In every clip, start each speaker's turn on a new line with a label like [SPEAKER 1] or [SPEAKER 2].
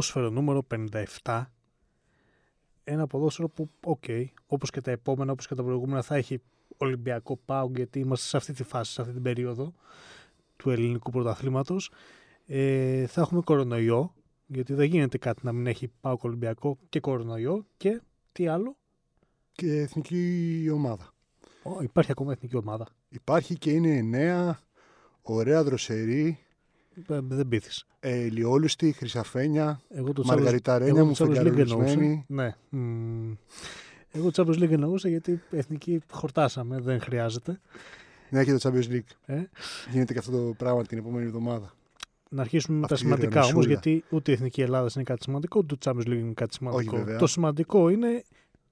[SPEAKER 1] ποδόσφαιρο νούμερο 57. Ένα ποδόσφαιρο που, OK, okay, όπως και τα επόμενα, όπως και τα προηγούμενα, θα έχει Ολυμπιακό ΠΑΟΚ, γιατί είμαστε σε αυτή τη φάση, σε αυτή την περίοδο του ελληνικού πρωταθλήματος. Ε, θα έχουμε κορονοϊό, γιατί δεν γίνεται κάτι να μην έχει ΠΑΟΚ Ολυμπιακό και κορονοϊό. Και τι άλλο;
[SPEAKER 2] Και εθνική ομάδα.
[SPEAKER 1] Ω, υπάρχει ακόμα εθνική ομάδα.
[SPEAKER 2] Υπάρχει και είναι νέα, ωραία δροσερή.
[SPEAKER 1] Ε, δεν πείθεις.
[SPEAKER 2] Ε, Ηλιόλουστη, Χρυσαφένια, Μαργαριταρένια μου, φεγγαρολισμένη.
[SPEAKER 1] Ναι. Εγώ Champions League εννοούσα γιατί εθνική χορτάσαμε, δεν χρειάζεται.
[SPEAKER 2] Ναι, και το Champions League. Ε; Γίνεται και αυτό το πράγμα την επόμενη εβδομάδα.
[SPEAKER 1] Να αρχίσουμε με τα σημαντικά όμως, γιατί ούτε η Εθνική Ελλάδα είναι κάτι σημαντικό, ούτε το Champions League είναι κάτι σημαντικό.
[SPEAKER 2] Όχι,
[SPEAKER 1] το σημαντικό είναι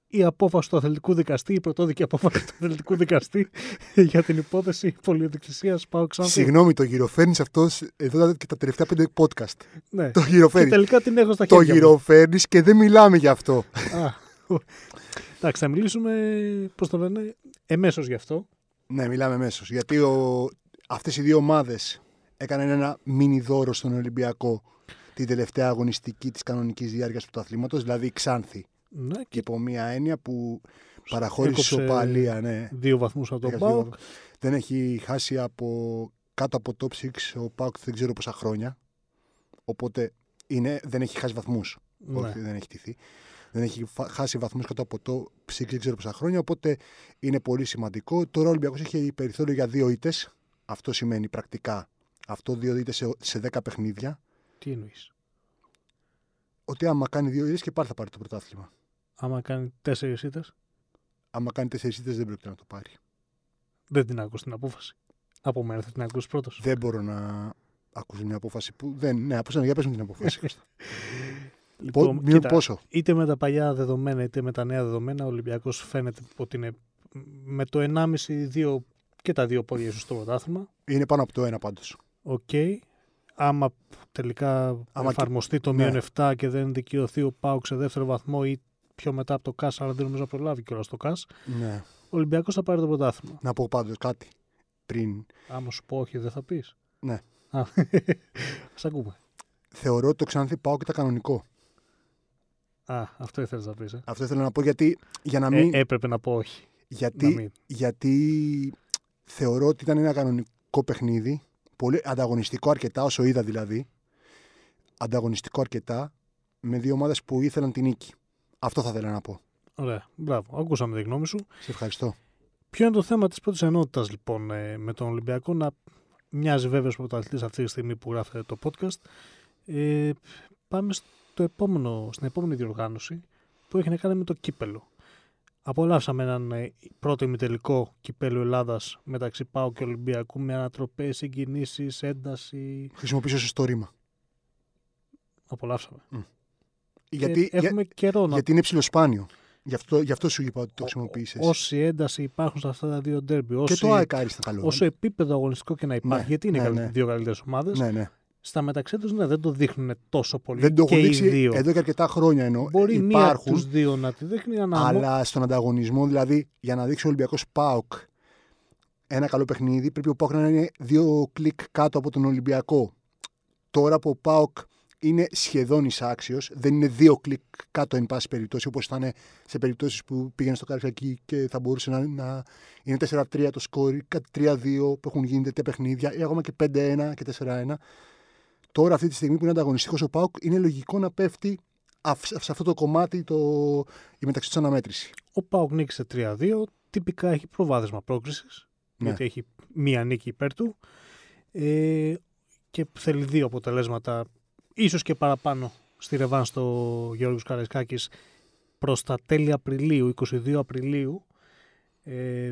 [SPEAKER 1] η απόφαση του αθλητικού δικαστή, η πρωτόδικη απόφαση του αθλητικού δικαστή για την υπόθεση πολιοδικησία Πάω ξανά.
[SPEAKER 2] Συγγνώμη, το γυροφέρνει αυτός εδώ και τα τελευταία πέντε podcast.
[SPEAKER 1] Ναι.
[SPEAKER 2] Το γυροφέρνει.
[SPEAKER 1] Και τελικά την έχω στα
[SPEAKER 2] χέρια. Το γυροφέρνει και δεν μιλάμε γι' αυτό.
[SPEAKER 1] Εντάξει, θα μιλήσουμε, πώς το λένε, εμέσως γι' αυτό.
[SPEAKER 2] Ναι, μιλάμε εμέσως. Γιατί ο... αυτές οι δύο ομάδες έκαναν ένα μίνι δώρο στον Ολυμπιακό την τελευταία αγωνιστική της κανονικής διάρκειας του αθλήματος, δηλαδή η Ξάνθη.
[SPEAKER 1] Ναι,
[SPEAKER 2] και υπό μία έννοια που παραχώρησε σοπαλία. Ναι.
[SPEAKER 1] Δύο βαθμούς από τον Πάουκ.
[SPEAKER 2] Δεν έχει χάσει από κάτω από top 6 ο Πάουκ δεν ξέρω πόσα χρόνια. Οπότε είναι, δεν έχει χάσει βαθμούς. Ναι. Όχι, δεν έχει τηθεί. Δεν έχει χάσει βαθμούς κάτω από το 6 δεν ξέρω πόσα χρόνια. Οπότε είναι πολύ σημαντικό. Τώρα ο Ολυμπιακός έχει περιθώριο για δύο ήττες. Αυτό σημαίνει πρακτικά αυτό δύο ήττες σε, σε 10 παιχνίδια.
[SPEAKER 1] Τι εννοείς;
[SPEAKER 2] Ότι άμα κάνει δύο ήττες και πάλι θα πάρει το πρωτάθλημα.
[SPEAKER 1] Άμα κάνει τέσσερις ήττες.
[SPEAKER 2] Άμα κάνει τέσσερις ήττες δεν πρόκειται να το πάρει.
[SPEAKER 1] Δεν την άκουσα την απόφαση. Από μένα θα την ακούσει πρώτος.
[SPEAKER 2] Δεν μπορώ να ακούσω μια απόφαση που δεν. Ναι, από για πες την απόφαση. λοιπόν, κοίτα, πόσο;
[SPEAKER 1] Είτε με τα παλιά δεδομένα είτε με τα νέα δεδομένα, ο Ολυμπιακός φαίνεται ότι είναι με το 1,5-2 και τα δύο πόδια στο πρωτάθλημα.
[SPEAKER 2] Είναι πάνω από το ένα πάντως.
[SPEAKER 1] OK. Okay. Άμα τελικά Άμα εφαρμοστεί το μείον 7 ναι. και δεν δικαιωθεί ο Πάουξ σε δεύτερο βαθμό ή πιο μετά από το ΚΑΣ, αλλά δεν νομίζω να προλάβει κιόλας το ΚΑΣ.
[SPEAKER 2] Ναι.
[SPEAKER 1] Ο Ολυμπιακός θα πάρει το πρωτάθλημα.
[SPEAKER 2] Να πω πάντως κάτι πριν.
[SPEAKER 1] Άμα σου πω όχι, δεν θα πεις.
[SPEAKER 2] Ναι.
[SPEAKER 1] Α, ακούμε.
[SPEAKER 2] Θεωρώ ότι το Ξάνθη πάω και τα κανονικό.
[SPEAKER 1] Α, αυτό ήθελες να πεις. Ε.
[SPEAKER 2] Αυτό ήθελα να πω γιατί. Για να ε, μην...
[SPEAKER 1] Ε, έπρεπε να πω όχι.
[SPEAKER 2] Γιατί, γιατί θεωρώ ότι ήταν ένα κανονικό παιχνίδι. Πολύ ανταγωνιστικό αρκετά, όσο είδα δηλαδή. Ανταγωνιστικό αρκετά με δύο ομάδες που ήθελαν την νίκη. Αυτό θα ήθελα να πω.
[SPEAKER 1] Ωραία. Μπράβο. Ακούσαμε τη γνώμη σου.
[SPEAKER 2] Σε ευχαριστώ.
[SPEAKER 1] Ποιο είναι το θέμα της πρώτης ενότητας λοιπόν ε, με τον Ολυμπιακό; Να μοιάζει βέβαιος πρωταθλητής αυτή τη στιγμή που γράφεται το podcast. Ε, πάμε στο επόμενο, στην επόμενη διοργάνωση που έχει να κάνει με το κύπελο. Απολαύσαμε έναν ε, πρώτο ημιτελικό κυπέλο Ελλάδας μεταξύ Πάου και Ολυμπιακού με ανατροπές, συγκινήσεις, ένταση.
[SPEAKER 2] Χρησιμοποιήσω το ρήμα.
[SPEAKER 1] Απολαύσαμε. Mm.
[SPEAKER 2] Γιατί,
[SPEAKER 1] έχουμε για, καιρό να...
[SPEAKER 2] γιατί είναι ψηλοσπάνιο. Γι' αυτό, γι αυτό σου είπα ότι το χρησιμοποίησες.
[SPEAKER 1] Όση ένταση υπάρχουν σε αυτά τα δύο ντέρμπι.
[SPEAKER 2] Και το ΑΕΚ άριστα καλό.
[SPEAKER 1] Όσο επίπεδο αγωνιστικό και να υπάρχει, ναι, γιατί είναι ναι, ναι. δύο καλύτερες ομάδες.
[SPEAKER 2] Ναι, ναι.
[SPEAKER 1] Στα μεταξύ τους ναι, δεν το δείχνουν τόσο πολύ.
[SPEAKER 2] Δεν το έχουν
[SPEAKER 1] δείξει δύο.
[SPEAKER 2] εδώ και αρκετά χρόνια ενώ.
[SPEAKER 1] Μπορεί
[SPEAKER 2] υπάρχουν,
[SPEAKER 1] μία τους δύο να τη δείχνει ανάμεσα.
[SPEAKER 2] Αλλά στον ανταγωνισμό, δηλαδή για να δείξει ο Ολυμπιακός Πάοκ ένα καλό παιχνίδι, πρέπει ο Πάοκ να είναι δύο κλικ κάτω από τον Ολυμπιακό. Τώρα που ο Πάοκ είναι σχεδόν ισάξιος. Δεν είναι δύο κλικ κάτω, εν πάση περιπτώσει, όπως ήταν σε περιπτώσεις που πήγαινε στο Καραϊσκάκη και θα μπορούσε να, να είναι 4-3 το σκόρ, κάτι 3-2 που έχουν γίνει τέτοια παιχνίδια, ή ακόμα και 5-1 και 4-1. Τώρα, αυτή τη στιγμή που είναι ανταγωνιστικός ο Πάουκ, είναι λογικό να πέφτει σε αυτό το κομμάτι το... η μεταξύ του αναμέτρηση.
[SPEAKER 1] Ο Πάουκ νίκησε 3-2. Τυπικά έχει προβάδισμα πρόκρισης. Ναι. Γιατί έχει μία νίκη υπέρ του. Ε, και θέλει δύο αποτελέσματα ίσως και παραπάνω στη Ρεβάν στο Γιώργος Καραϊσκάκης προς τα τέλη Απριλίου, 22 Απριλίου, ε,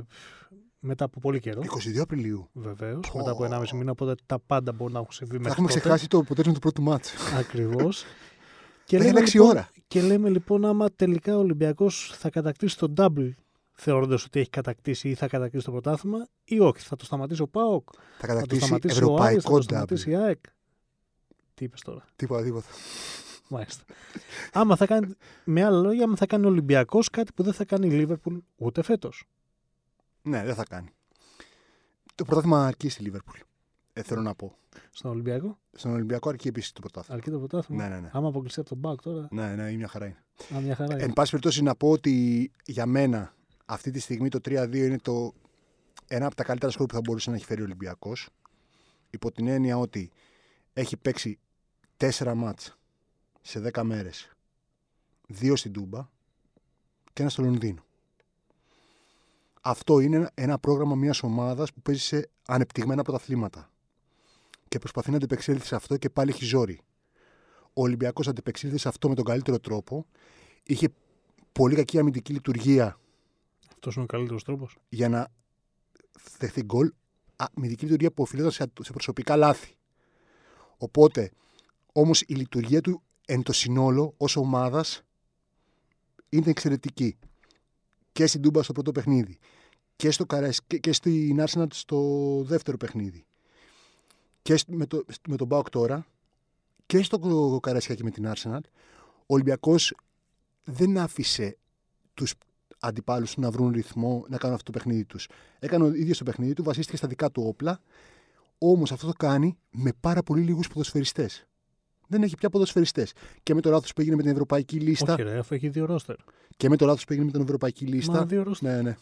[SPEAKER 1] μετά από πολύ καιρό.
[SPEAKER 2] 22 Απριλίου.
[SPEAKER 1] Βεβαίως, oh. μετά από 1,5 μήνα, οπότε τα πάντα μπορούν να έχουν συμβεί
[SPEAKER 2] μέχρι Έχουμε ξεχάσει το αποτέλεσμα του πρώτου μάτς.
[SPEAKER 1] Ακριβώς.
[SPEAKER 2] και, λέμε, λοιπόν, ώρα.
[SPEAKER 1] και λέμε λοιπόν, άμα τελικά ο Ολυμπιακός θα κατακτήσει τον double θεωρώντας ότι έχει κατακτήσει ή θα κατακτήσει το πρωτάθλημα, ή όχι. Θα το σταματήσει ο Πάοκ.
[SPEAKER 2] Θα κατακτήσει θα το σταματήσει ευρωπαϊκό ο Άρης, θα το
[SPEAKER 1] σταματήσει η ΑΕΚ. Τι είπες τώρα;
[SPEAKER 2] Τίποτα, τίποτα.
[SPEAKER 1] Μάλιστα. άμα θα κάνει, με άλλα λόγια, άμα θα κάνει ο Ολυμπιακός κάτι που δεν θα κάνει η Λίβερπουλ ούτε φέτος.
[SPEAKER 2] Ναι, δεν θα κάνει. Το πρωτάθλημα αρκεί στη Λίβερπουλ. ε, θέλω να πω.
[SPEAKER 1] Στον Ολυμπιακό;
[SPEAKER 2] Στον Ολυμπιακό αρκεί επίσης το πρωτάθλημα.
[SPEAKER 1] Αρκεί το πρωτάθλημα;
[SPEAKER 2] Ναι, ναι, ναι.
[SPEAKER 1] Άμα αποκλειστεί από τον Μπάουκ τώρα;
[SPEAKER 2] Ναι, ναι, η μια χαρά είναι.
[SPEAKER 1] Α, μια χαρά.
[SPEAKER 2] Εν
[SPEAKER 1] είναι.
[SPEAKER 2] πάση περιπτώσει, να πω ότι για μένα αυτή τη στιγμή το 3-2 είναι το ένα από τα καλύτερα σκορ που θα μπορούσε να έχει φέρει ο Ολυμπιακός. Υπό την έννοια ότι έχει παίξει 4 μάτς σε 10 μέρες. Δύο στην Τούμπα και ένα στο Λονδίνο. Αυτό είναι ένα- ένα πρόγραμμα μιας ομάδας που παίζει σε ανεπτυγμένα πρωταθλήματα. Και προσπαθεί να αντεπεξέλθει σε αυτό και πάλι έχει ζόρι. Ο Ολυμπιακός αντεπεξήλθε σε αυτό με τον καλύτερο τρόπο. Είχε πολύ κακή αμυντική λειτουργία
[SPEAKER 1] Αυτός είναι ο καλύτερος τρόπος.
[SPEAKER 2] για να δεχθεί γκολ. Αμυντική λειτουργία που οφείλονταν σε, σε προσωπικά λάθη. Οπότε, όμως η λειτουργία του εν το συνόλο ως ομάδας είναι εξαιρετική. Και στην Τούμπα στο πρώτο παιχνίδι. Και, στο Καραϊς, και, και στην Arsenal στο δεύτερο παιχνίδι. Και σ- με, το, με τον Μπάουκ τώρα. Και στο Καραϊσκάκι με την Arsenal. Ο Ολυμπιακός δεν άφησε τους αντιπάλους του να βρουν ρυθμό να κάνουν αυτό το παιχνίδι τους. Έκανε ο ίδιος το παιχνίδι του, βασίστηκε στα δικά του όπλα. Όμως αυτό το κάνει με πάρα πολύ λίγους ποδοσφαιριστές. Δεν έχει πια ποδοσφαιριστές. Και με το λάθος που έγινε με την Ευρωπαϊκή Λίστα.
[SPEAKER 1] Όχι, ρε, αφού έχει δύο ρόστερ.
[SPEAKER 2] Και με το λάθος που έγινε με την Ευρωπαϊκή
[SPEAKER 1] Μα
[SPEAKER 2] Λίστα.
[SPEAKER 1] δύο ρόστερ.
[SPEAKER 2] Ναι, ναι.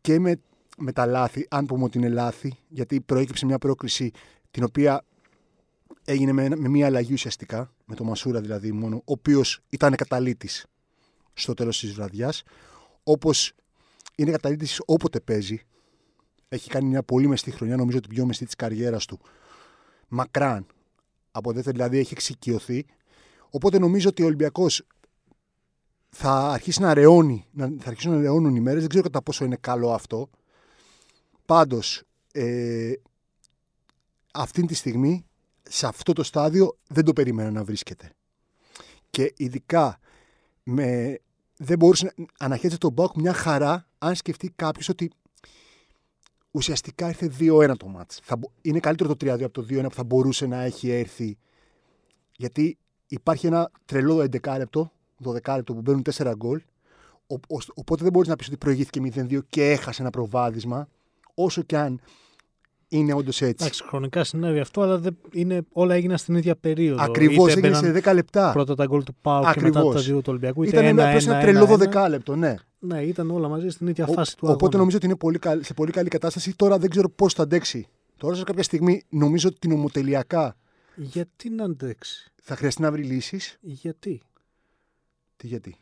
[SPEAKER 2] Και με, με τα λάθη, αν πούμε ότι είναι λάθη, γιατί προέκυψε μια πρόκληση την οποία έγινε με, ένα- με μια αλλαγή ουσιαστικά, με τον Μασούρα δηλαδή μόνο, ο οποίος ήταν καταλήτης στο τέλος της βραδιάς. Όπως είναι καταλήτης όποτε παίζει. Έχει κάνει μια πολύ μεστή χρονιά, νομίζω την πιο μεστή της καριέρας του. Μακράν. Από δεύτερη δηλαδή έχει εξοικειωθεί. Οπότε νομίζω ότι ο Ολυμπιακός θα αρχίσει να ρεώνει, να, θα αρχίσουν να ρεώνουν οι μέρες. Δεν ξέρω κατά πόσο είναι καλό αυτό. Πάντως, ε, αυτή τη στιγμή, σε αυτό το στάδιο, δεν το περίμενα να βρίσκεται. Και ειδικά, με, δεν μπορούσε να αναχέτησε τον Μπάουκ μια χαρά, αν σκεφτεί κάποιος ότι ουσιαστικά ήρθε 2-1 το μάτς. Θα, μπο- είναι καλύτερο το 3-2 από το 2-1 που θα μπορούσε να έχει έρθει. Γιατί υπάρχει ένα τρελό 11 λεπτό 12 λεπτό που μπαίνουν 4 γκολ. Ο- ο- Οπότε δεν μπορείς να πεις ότι προηγήθηκε 0-2 και έχασε ένα προβάδισμα, όσο και αν είναι όντως έτσι.
[SPEAKER 1] Εντάξει, χρονικά συνέβη αυτό, αλλά δεν είναι, όλα έγιναν στην ίδια περίοδο.
[SPEAKER 2] Ακριβώς
[SPEAKER 1] Είτε
[SPEAKER 2] έγινε
[SPEAKER 1] μπαίναν
[SPEAKER 2] σε 10 λεπτά.
[SPEAKER 1] Πρώτα τα γκολ του Πάου και μετά
[SPEAKER 2] Ακριβώς.
[SPEAKER 1] τα δύο του Ολυμπιακού. Είτε
[SPEAKER 2] Ήταν
[SPEAKER 1] ένα,
[SPEAKER 2] ένα, απλώς
[SPEAKER 1] ένα,
[SPEAKER 2] ένα τρελό
[SPEAKER 1] ένα,
[SPEAKER 2] 12 λεπτό, ναι.
[SPEAKER 1] Ναι, ήταν όλα μαζί στην ίδια
[SPEAKER 2] Ο-
[SPEAKER 1] φάση του
[SPEAKER 2] οπότε
[SPEAKER 1] αγώνα.
[SPEAKER 2] νομίζω ότι είναι πολύ καλ- σε πολύ καλή κατάσταση. Τώρα δεν ξέρω πώς θα αντέξει. Τώρα σε κάποια στιγμή νομίζω ότι νομοτελειακά
[SPEAKER 1] Γιατί να αντέξει;
[SPEAKER 2] θα χρειαστεί να βρει λύσεις.
[SPEAKER 1] Γιατί;
[SPEAKER 2] Τι γιατί;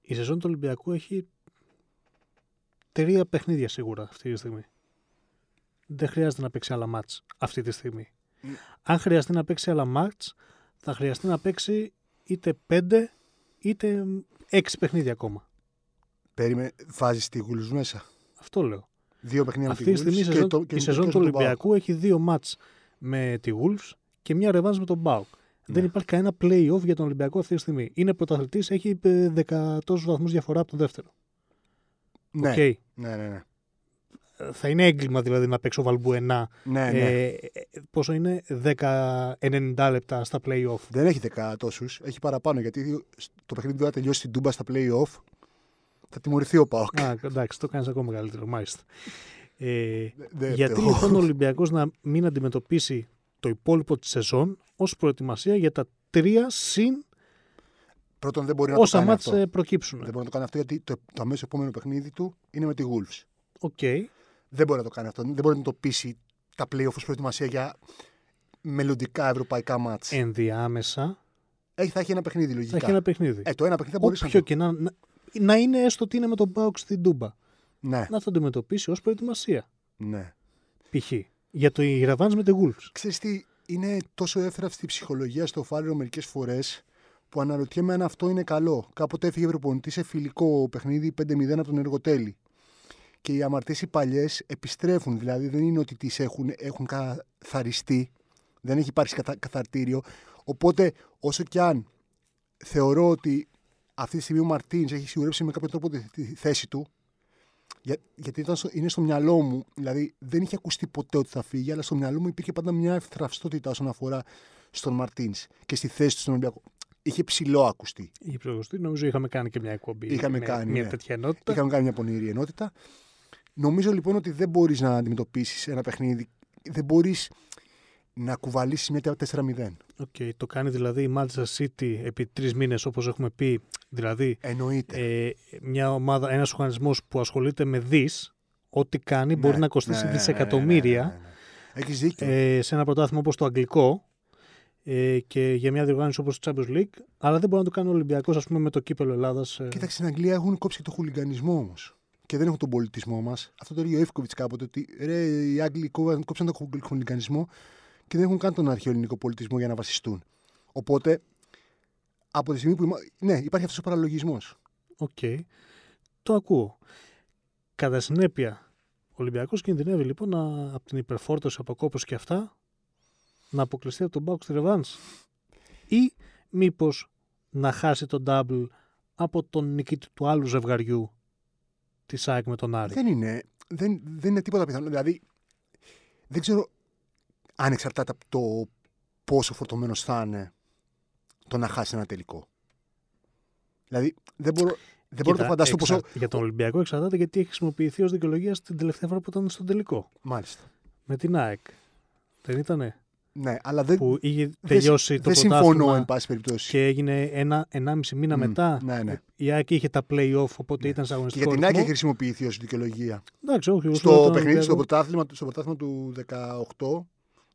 [SPEAKER 1] Η σεζόν του Ολυμπιακού έχει τρία παιχνίδια σίγουρα αυτή τη στιγμή. Δεν χρειάζεται να παίξει άλλα μάτς αυτή τη στιγμή.
[SPEAKER 2] Mm.
[SPEAKER 1] Αν χρειαστεί να παίξει άλλα μάτς, θα χρειαστεί να παίξει είτε πέντε είτε έξι παιχνίδια ακόμα.
[SPEAKER 2] Περίμενε, βάζεις τη γουλου μέσα.
[SPEAKER 1] Αυτό λέω.
[SPEAKER 2] Δύο παιχνίδια
[SPEAKER 1] Αυτή
[SPEAKER 2] με
[SPEAKER 1] τη
[SPEAKER 2] τη
[SPEAKER 1] στιγμή η
[SPEAKER 2] Wolves
[SPEAKER 1] σεζόν,
[SPEAKER 2] και το- και
[SPEAKER 1] η
[SPEAKER 2] το-
[SPEAKER 1] σεζόν
[SPEAKER 2] και
[SPEAKER 1] του
[SPEAKER 2] τον Πάοκ.
[SPEAKER 1] Ολυμπιακού έχει δύο μάτς με τη Wolves και μια ρεβάνς με τον ΠΑΟΚ.
[SPEAKER 2] Ναι.
[SPEAKER 1] Δεν υπάρχει κανένα play-off για τον Ολυμπιακό αυτή τη στιγμή. Είναι πρωταθλητής, έχει ε, δεκατόσους βαθμούς διαφορά από τον δεύτερο.
[SPEAKER 2] Ναι,
[SPEAKER 1] Οκ.
[SPEAKER 2] ναι, ναι. ναι.
[SPEAKER 1] Θα είναι έγκλημα δηλαδή να παίξει ο Βαλμπουενά.
[SPEAKER 2] ναι, ναι.
[SPEAKER 1] Ε, ε, πόσο είναι 10-90 λεπτά στα play-off.
[SPEAKER 2] Δεν έχει 10 τόσου, έχει παραπάνω γιατί το παιχνίδι του θα τελειώσει στην Τούμπα στα play-off. Θα τιμωρηθεί ο Πάοκ.
[SPEAKER 1] Α, εντάξει, το κάνεις ακόμα καλύτερο, μάλιστα. Ε,
[SPEAKER 2] Δεν
[SPEAKER 1] γιατί
[SPEAKER 2] φταίω.
[SPEAKER 1] λοιπόν ο Ολυμπιακός να μην αντιμετωπίσει το υπόλοιπο της σεζόν ως προετοιμασία για τα τρία συν
[SPEAKER 2] Πρώτον, δεν μπορεί να το
[SPEAKER 1] όσα
[SPEAKER 2] κάνει
[SPEAKER 1] μάτς
[SPEAKER 2] αυτό.
[SPEAKER 1] ε, προκύψουν.
[SPEAKER 2] Δεν μπορεί να το κάνει αυτό γιατί το, το αμέσως επόμενο παιχνίδι του είναι με τη Wolves.
[SPEAKER 1] OK.
[SPEAKER 2] Δεν μπορεί να το κάνει αυτό. Δεν μπορεί να το πείσει τα play-off ως προετοιμασία για μελλοντικά ευρωπαϊκά μάτς.
[SPEAKER 1] Ενδιάμεσα
[SPEAKER 2] Έχει, θα έχει ένα παιχνίδι
[SPEAKER 1] θα
[SPEAKER 2] λογικά.
[SPEAKER 1] έχει ένα παιχνίδι.
[SPEAKER 2] Ε, το ένα παιχνίδι θα μπορείς να
[SPEAKER 1] Όποιο
[SPEAKER 2] το...
[SPEAKER 1] και να, να, να είναι έστω ότι είναι με τον Μπάουκ στην Τούμπα.
[SPEAKER 2] Ναι,
[SPEAKER 1] Να το αντιμετωπίσει ως προετοιμασία.
[SPEAKER 2] ναι.
[SPEAKER 1] Π.χ. Για το Ιραβάνς με τη Wolves.
[SPEAKER 2] Ξέρεις τι, είναι τόσο εύθραυστη η ψυχολογία στο φάληρο μερικές φορές που αναρωτιέμαι αν αυτό είναι καλό. Κάποτε έφυγε προπονητής σε φιλικό παιχνίδι 5-0 από τον Εργοτέλη. Και οι αμαρτίες οι παλιές επιστρέφουν. Δηλαδή δεν είναι ότι τις έχουν, έχουν καθαριστεί. Δεν έχει υπάρξει καθα, καθαρτήριο. Οπότε όσο κι αν θεωρώ ότι αυτή τη στιγμή ο Μαρτίνς έχει σιγουρέψει με κάποιο τρόπο τη, τη θέση του. Για, γιατί ήταν στο, είναι στο μυαλό μου, δηλαδή δεν είχε ακουστεί ποτέ ότι θα φύγει, αλλά στο μυαλό μου υπήρχε πάντα μια ευθραυστότητα όσον αφορά στον Μαρτίνς και στη θέση του στον Ολυμπιακό. Είχε ψηλό ακουστεί.
[SPEAKER 1] Η προηγουστή, νομίζω είχαμε κάνει και μια εκπομπή.
[SPEAKER 2] Είχαμε
[SPEAKER 1] με
[SPEAKER 2] κάνει,
[SPEAKER 1] μια
[SPEAKER 2] ναι.
[SPEAKER 1] τέτοια ενότητα.
[SPEAKER 2] Είχαμε κάνει μια πονηρή ενότητα. Νομίζω λοιπόν ότι δεν μπορείς να αντιμετωπίσεις ένα παιχνίδι δεν μπορείς να κουβαλήσει μια 4-0.
[SPEAKER 1] Okay, το κάνει δηλαδή η Manchester City επί τρεις μήνες, όπως έχουμε πει. Δηλαδή,
[SPEAKER 2] Εννοείται.
[SPEAKER 1] Ε, μια ομάδα, ένας οργανισμός που ασχολείται με δις, ό,τι κάνει μπορεί
[SPEAKER 2] Ναι,
[SPEAKER 1] να κοστίσει
[SPEAKER 2] ναι, ναι,
[SPEAKER 1] δισεκατομμύρια
[SPEAKER 2] ναι, ναι, ναι, ναι. Έχεις δίκιο.
[SPEAKER 1] ε, σε ένα πρωτάθλημα όπως το Αγγλικό ε, και για μια διοργάνωση όπως το Champions League, αλλά δεν μπορεί να το κάνει ο Ολυμπιακός, ας πούμε, με το κύπελο Ελλάδας. Ε,
[SPEAKER 2] Κοίταξε, στην Αγγλία έχουν κόψει και το χουλιγκανισμό όμως. Και δεν έχουν τον πολιτισμό μας. Αυτό το λέει ο Ίβκοβιτς κάποτε. Ότι ρε, οι Άγγλοι κόβαν- κόψαν τον χου- χουλιγκανισμό και δεν έχουν καν τον αρχαίο ελληνικό πολιτισμό για να βασιστούν. Οπότε, από τη στιγμή που. Είμα... Ναι, υπάρχει αυτός ο παραλογισμός.
[SPEAKER 1] Οκ. Το ακούω. Κατά συνέπεια, ο Ολυμπιακός κινδυνεύει λοιπόν να, από την υπερφόρτωση, από κόπωση και αυτά να αποκλειστεί από τον ΠΑΟΚ στη ρεβάνς ή μήπως να χάσει τον double από τον νικητή του άλλου ζευγαριού τη ΑΕΚ με τον Άρη;
[SPEAKER 2] Δεν είναι, δεν, δεν είναι τίποτα πιθανό. Δηλαδή, δεν ξέρω αν εξαρτάται από το πόσο φορτωμένος θα είναι το να χάσει ένα τελικό. Δηλαδή, δεν μπορώ, δεν μπορώ να το
[SPEAKER 1] Κοίτα,
[SPEAKER 2] φανταστώ πόσο.
[SPEAKER 1] εξα- Για τον Ολυμπιακό εξαρτάται γιατί έχει χρησιμοποιηθεί ως δικαιολογία στην τελευταία φορά που ήταν στον τελικό.
[SPEAKER 2] Μάλιστα.
[SPEAKER 1] Με την ΑΕΚ. Δεν ήτανε;
[SPEAKER 2] Ναι, αλλά δεν,
[SPEAKER 1] Που είχε
[SPEAKER 2] δεν,
[SPEAKER 1] τελειώσει το
[SPEAKER 2] δεν συμφωνώ,
[SPEAKER 1] πρωτάθλημα
[SPEAKER 2] εν πάση περιπτώσει.
[SPEAKER 1] και έγινε ένα, ενάμιση μήνα
[SPEAKER 2] Μμ,
[SPEAKER 1] μετά.
[SPEAKER 2] ναι, ναι.
[SPEAKER 1] Η ΑΕΚ είχε τα play-off, οπότε
[SPEAKER 2] Ναι.
[SPEAKER 1] ήταν σε
[SPEAKER 2] Και
[SPEAKER 1] αγωνιστικό
[SPEAKER 2] για την ΑΕΚ
[SPEAKER 1] ρυθμό.
[SPEAKER 2] έχει χρησιμοποιηθεί ως δικαιολογία.
[SPEAKER 1] Εντάξει, όχι. εγώ σου λέω
[SPEAKER 2] Στο
[SPEAKER 1] τον
[SPEAKER 2] παιχνίδι, στο
[SPEAKER 1] Ολυμπιακό.
[SPEAKER 2] πρωτάθλημα, στο πρωτάθλημα του 18,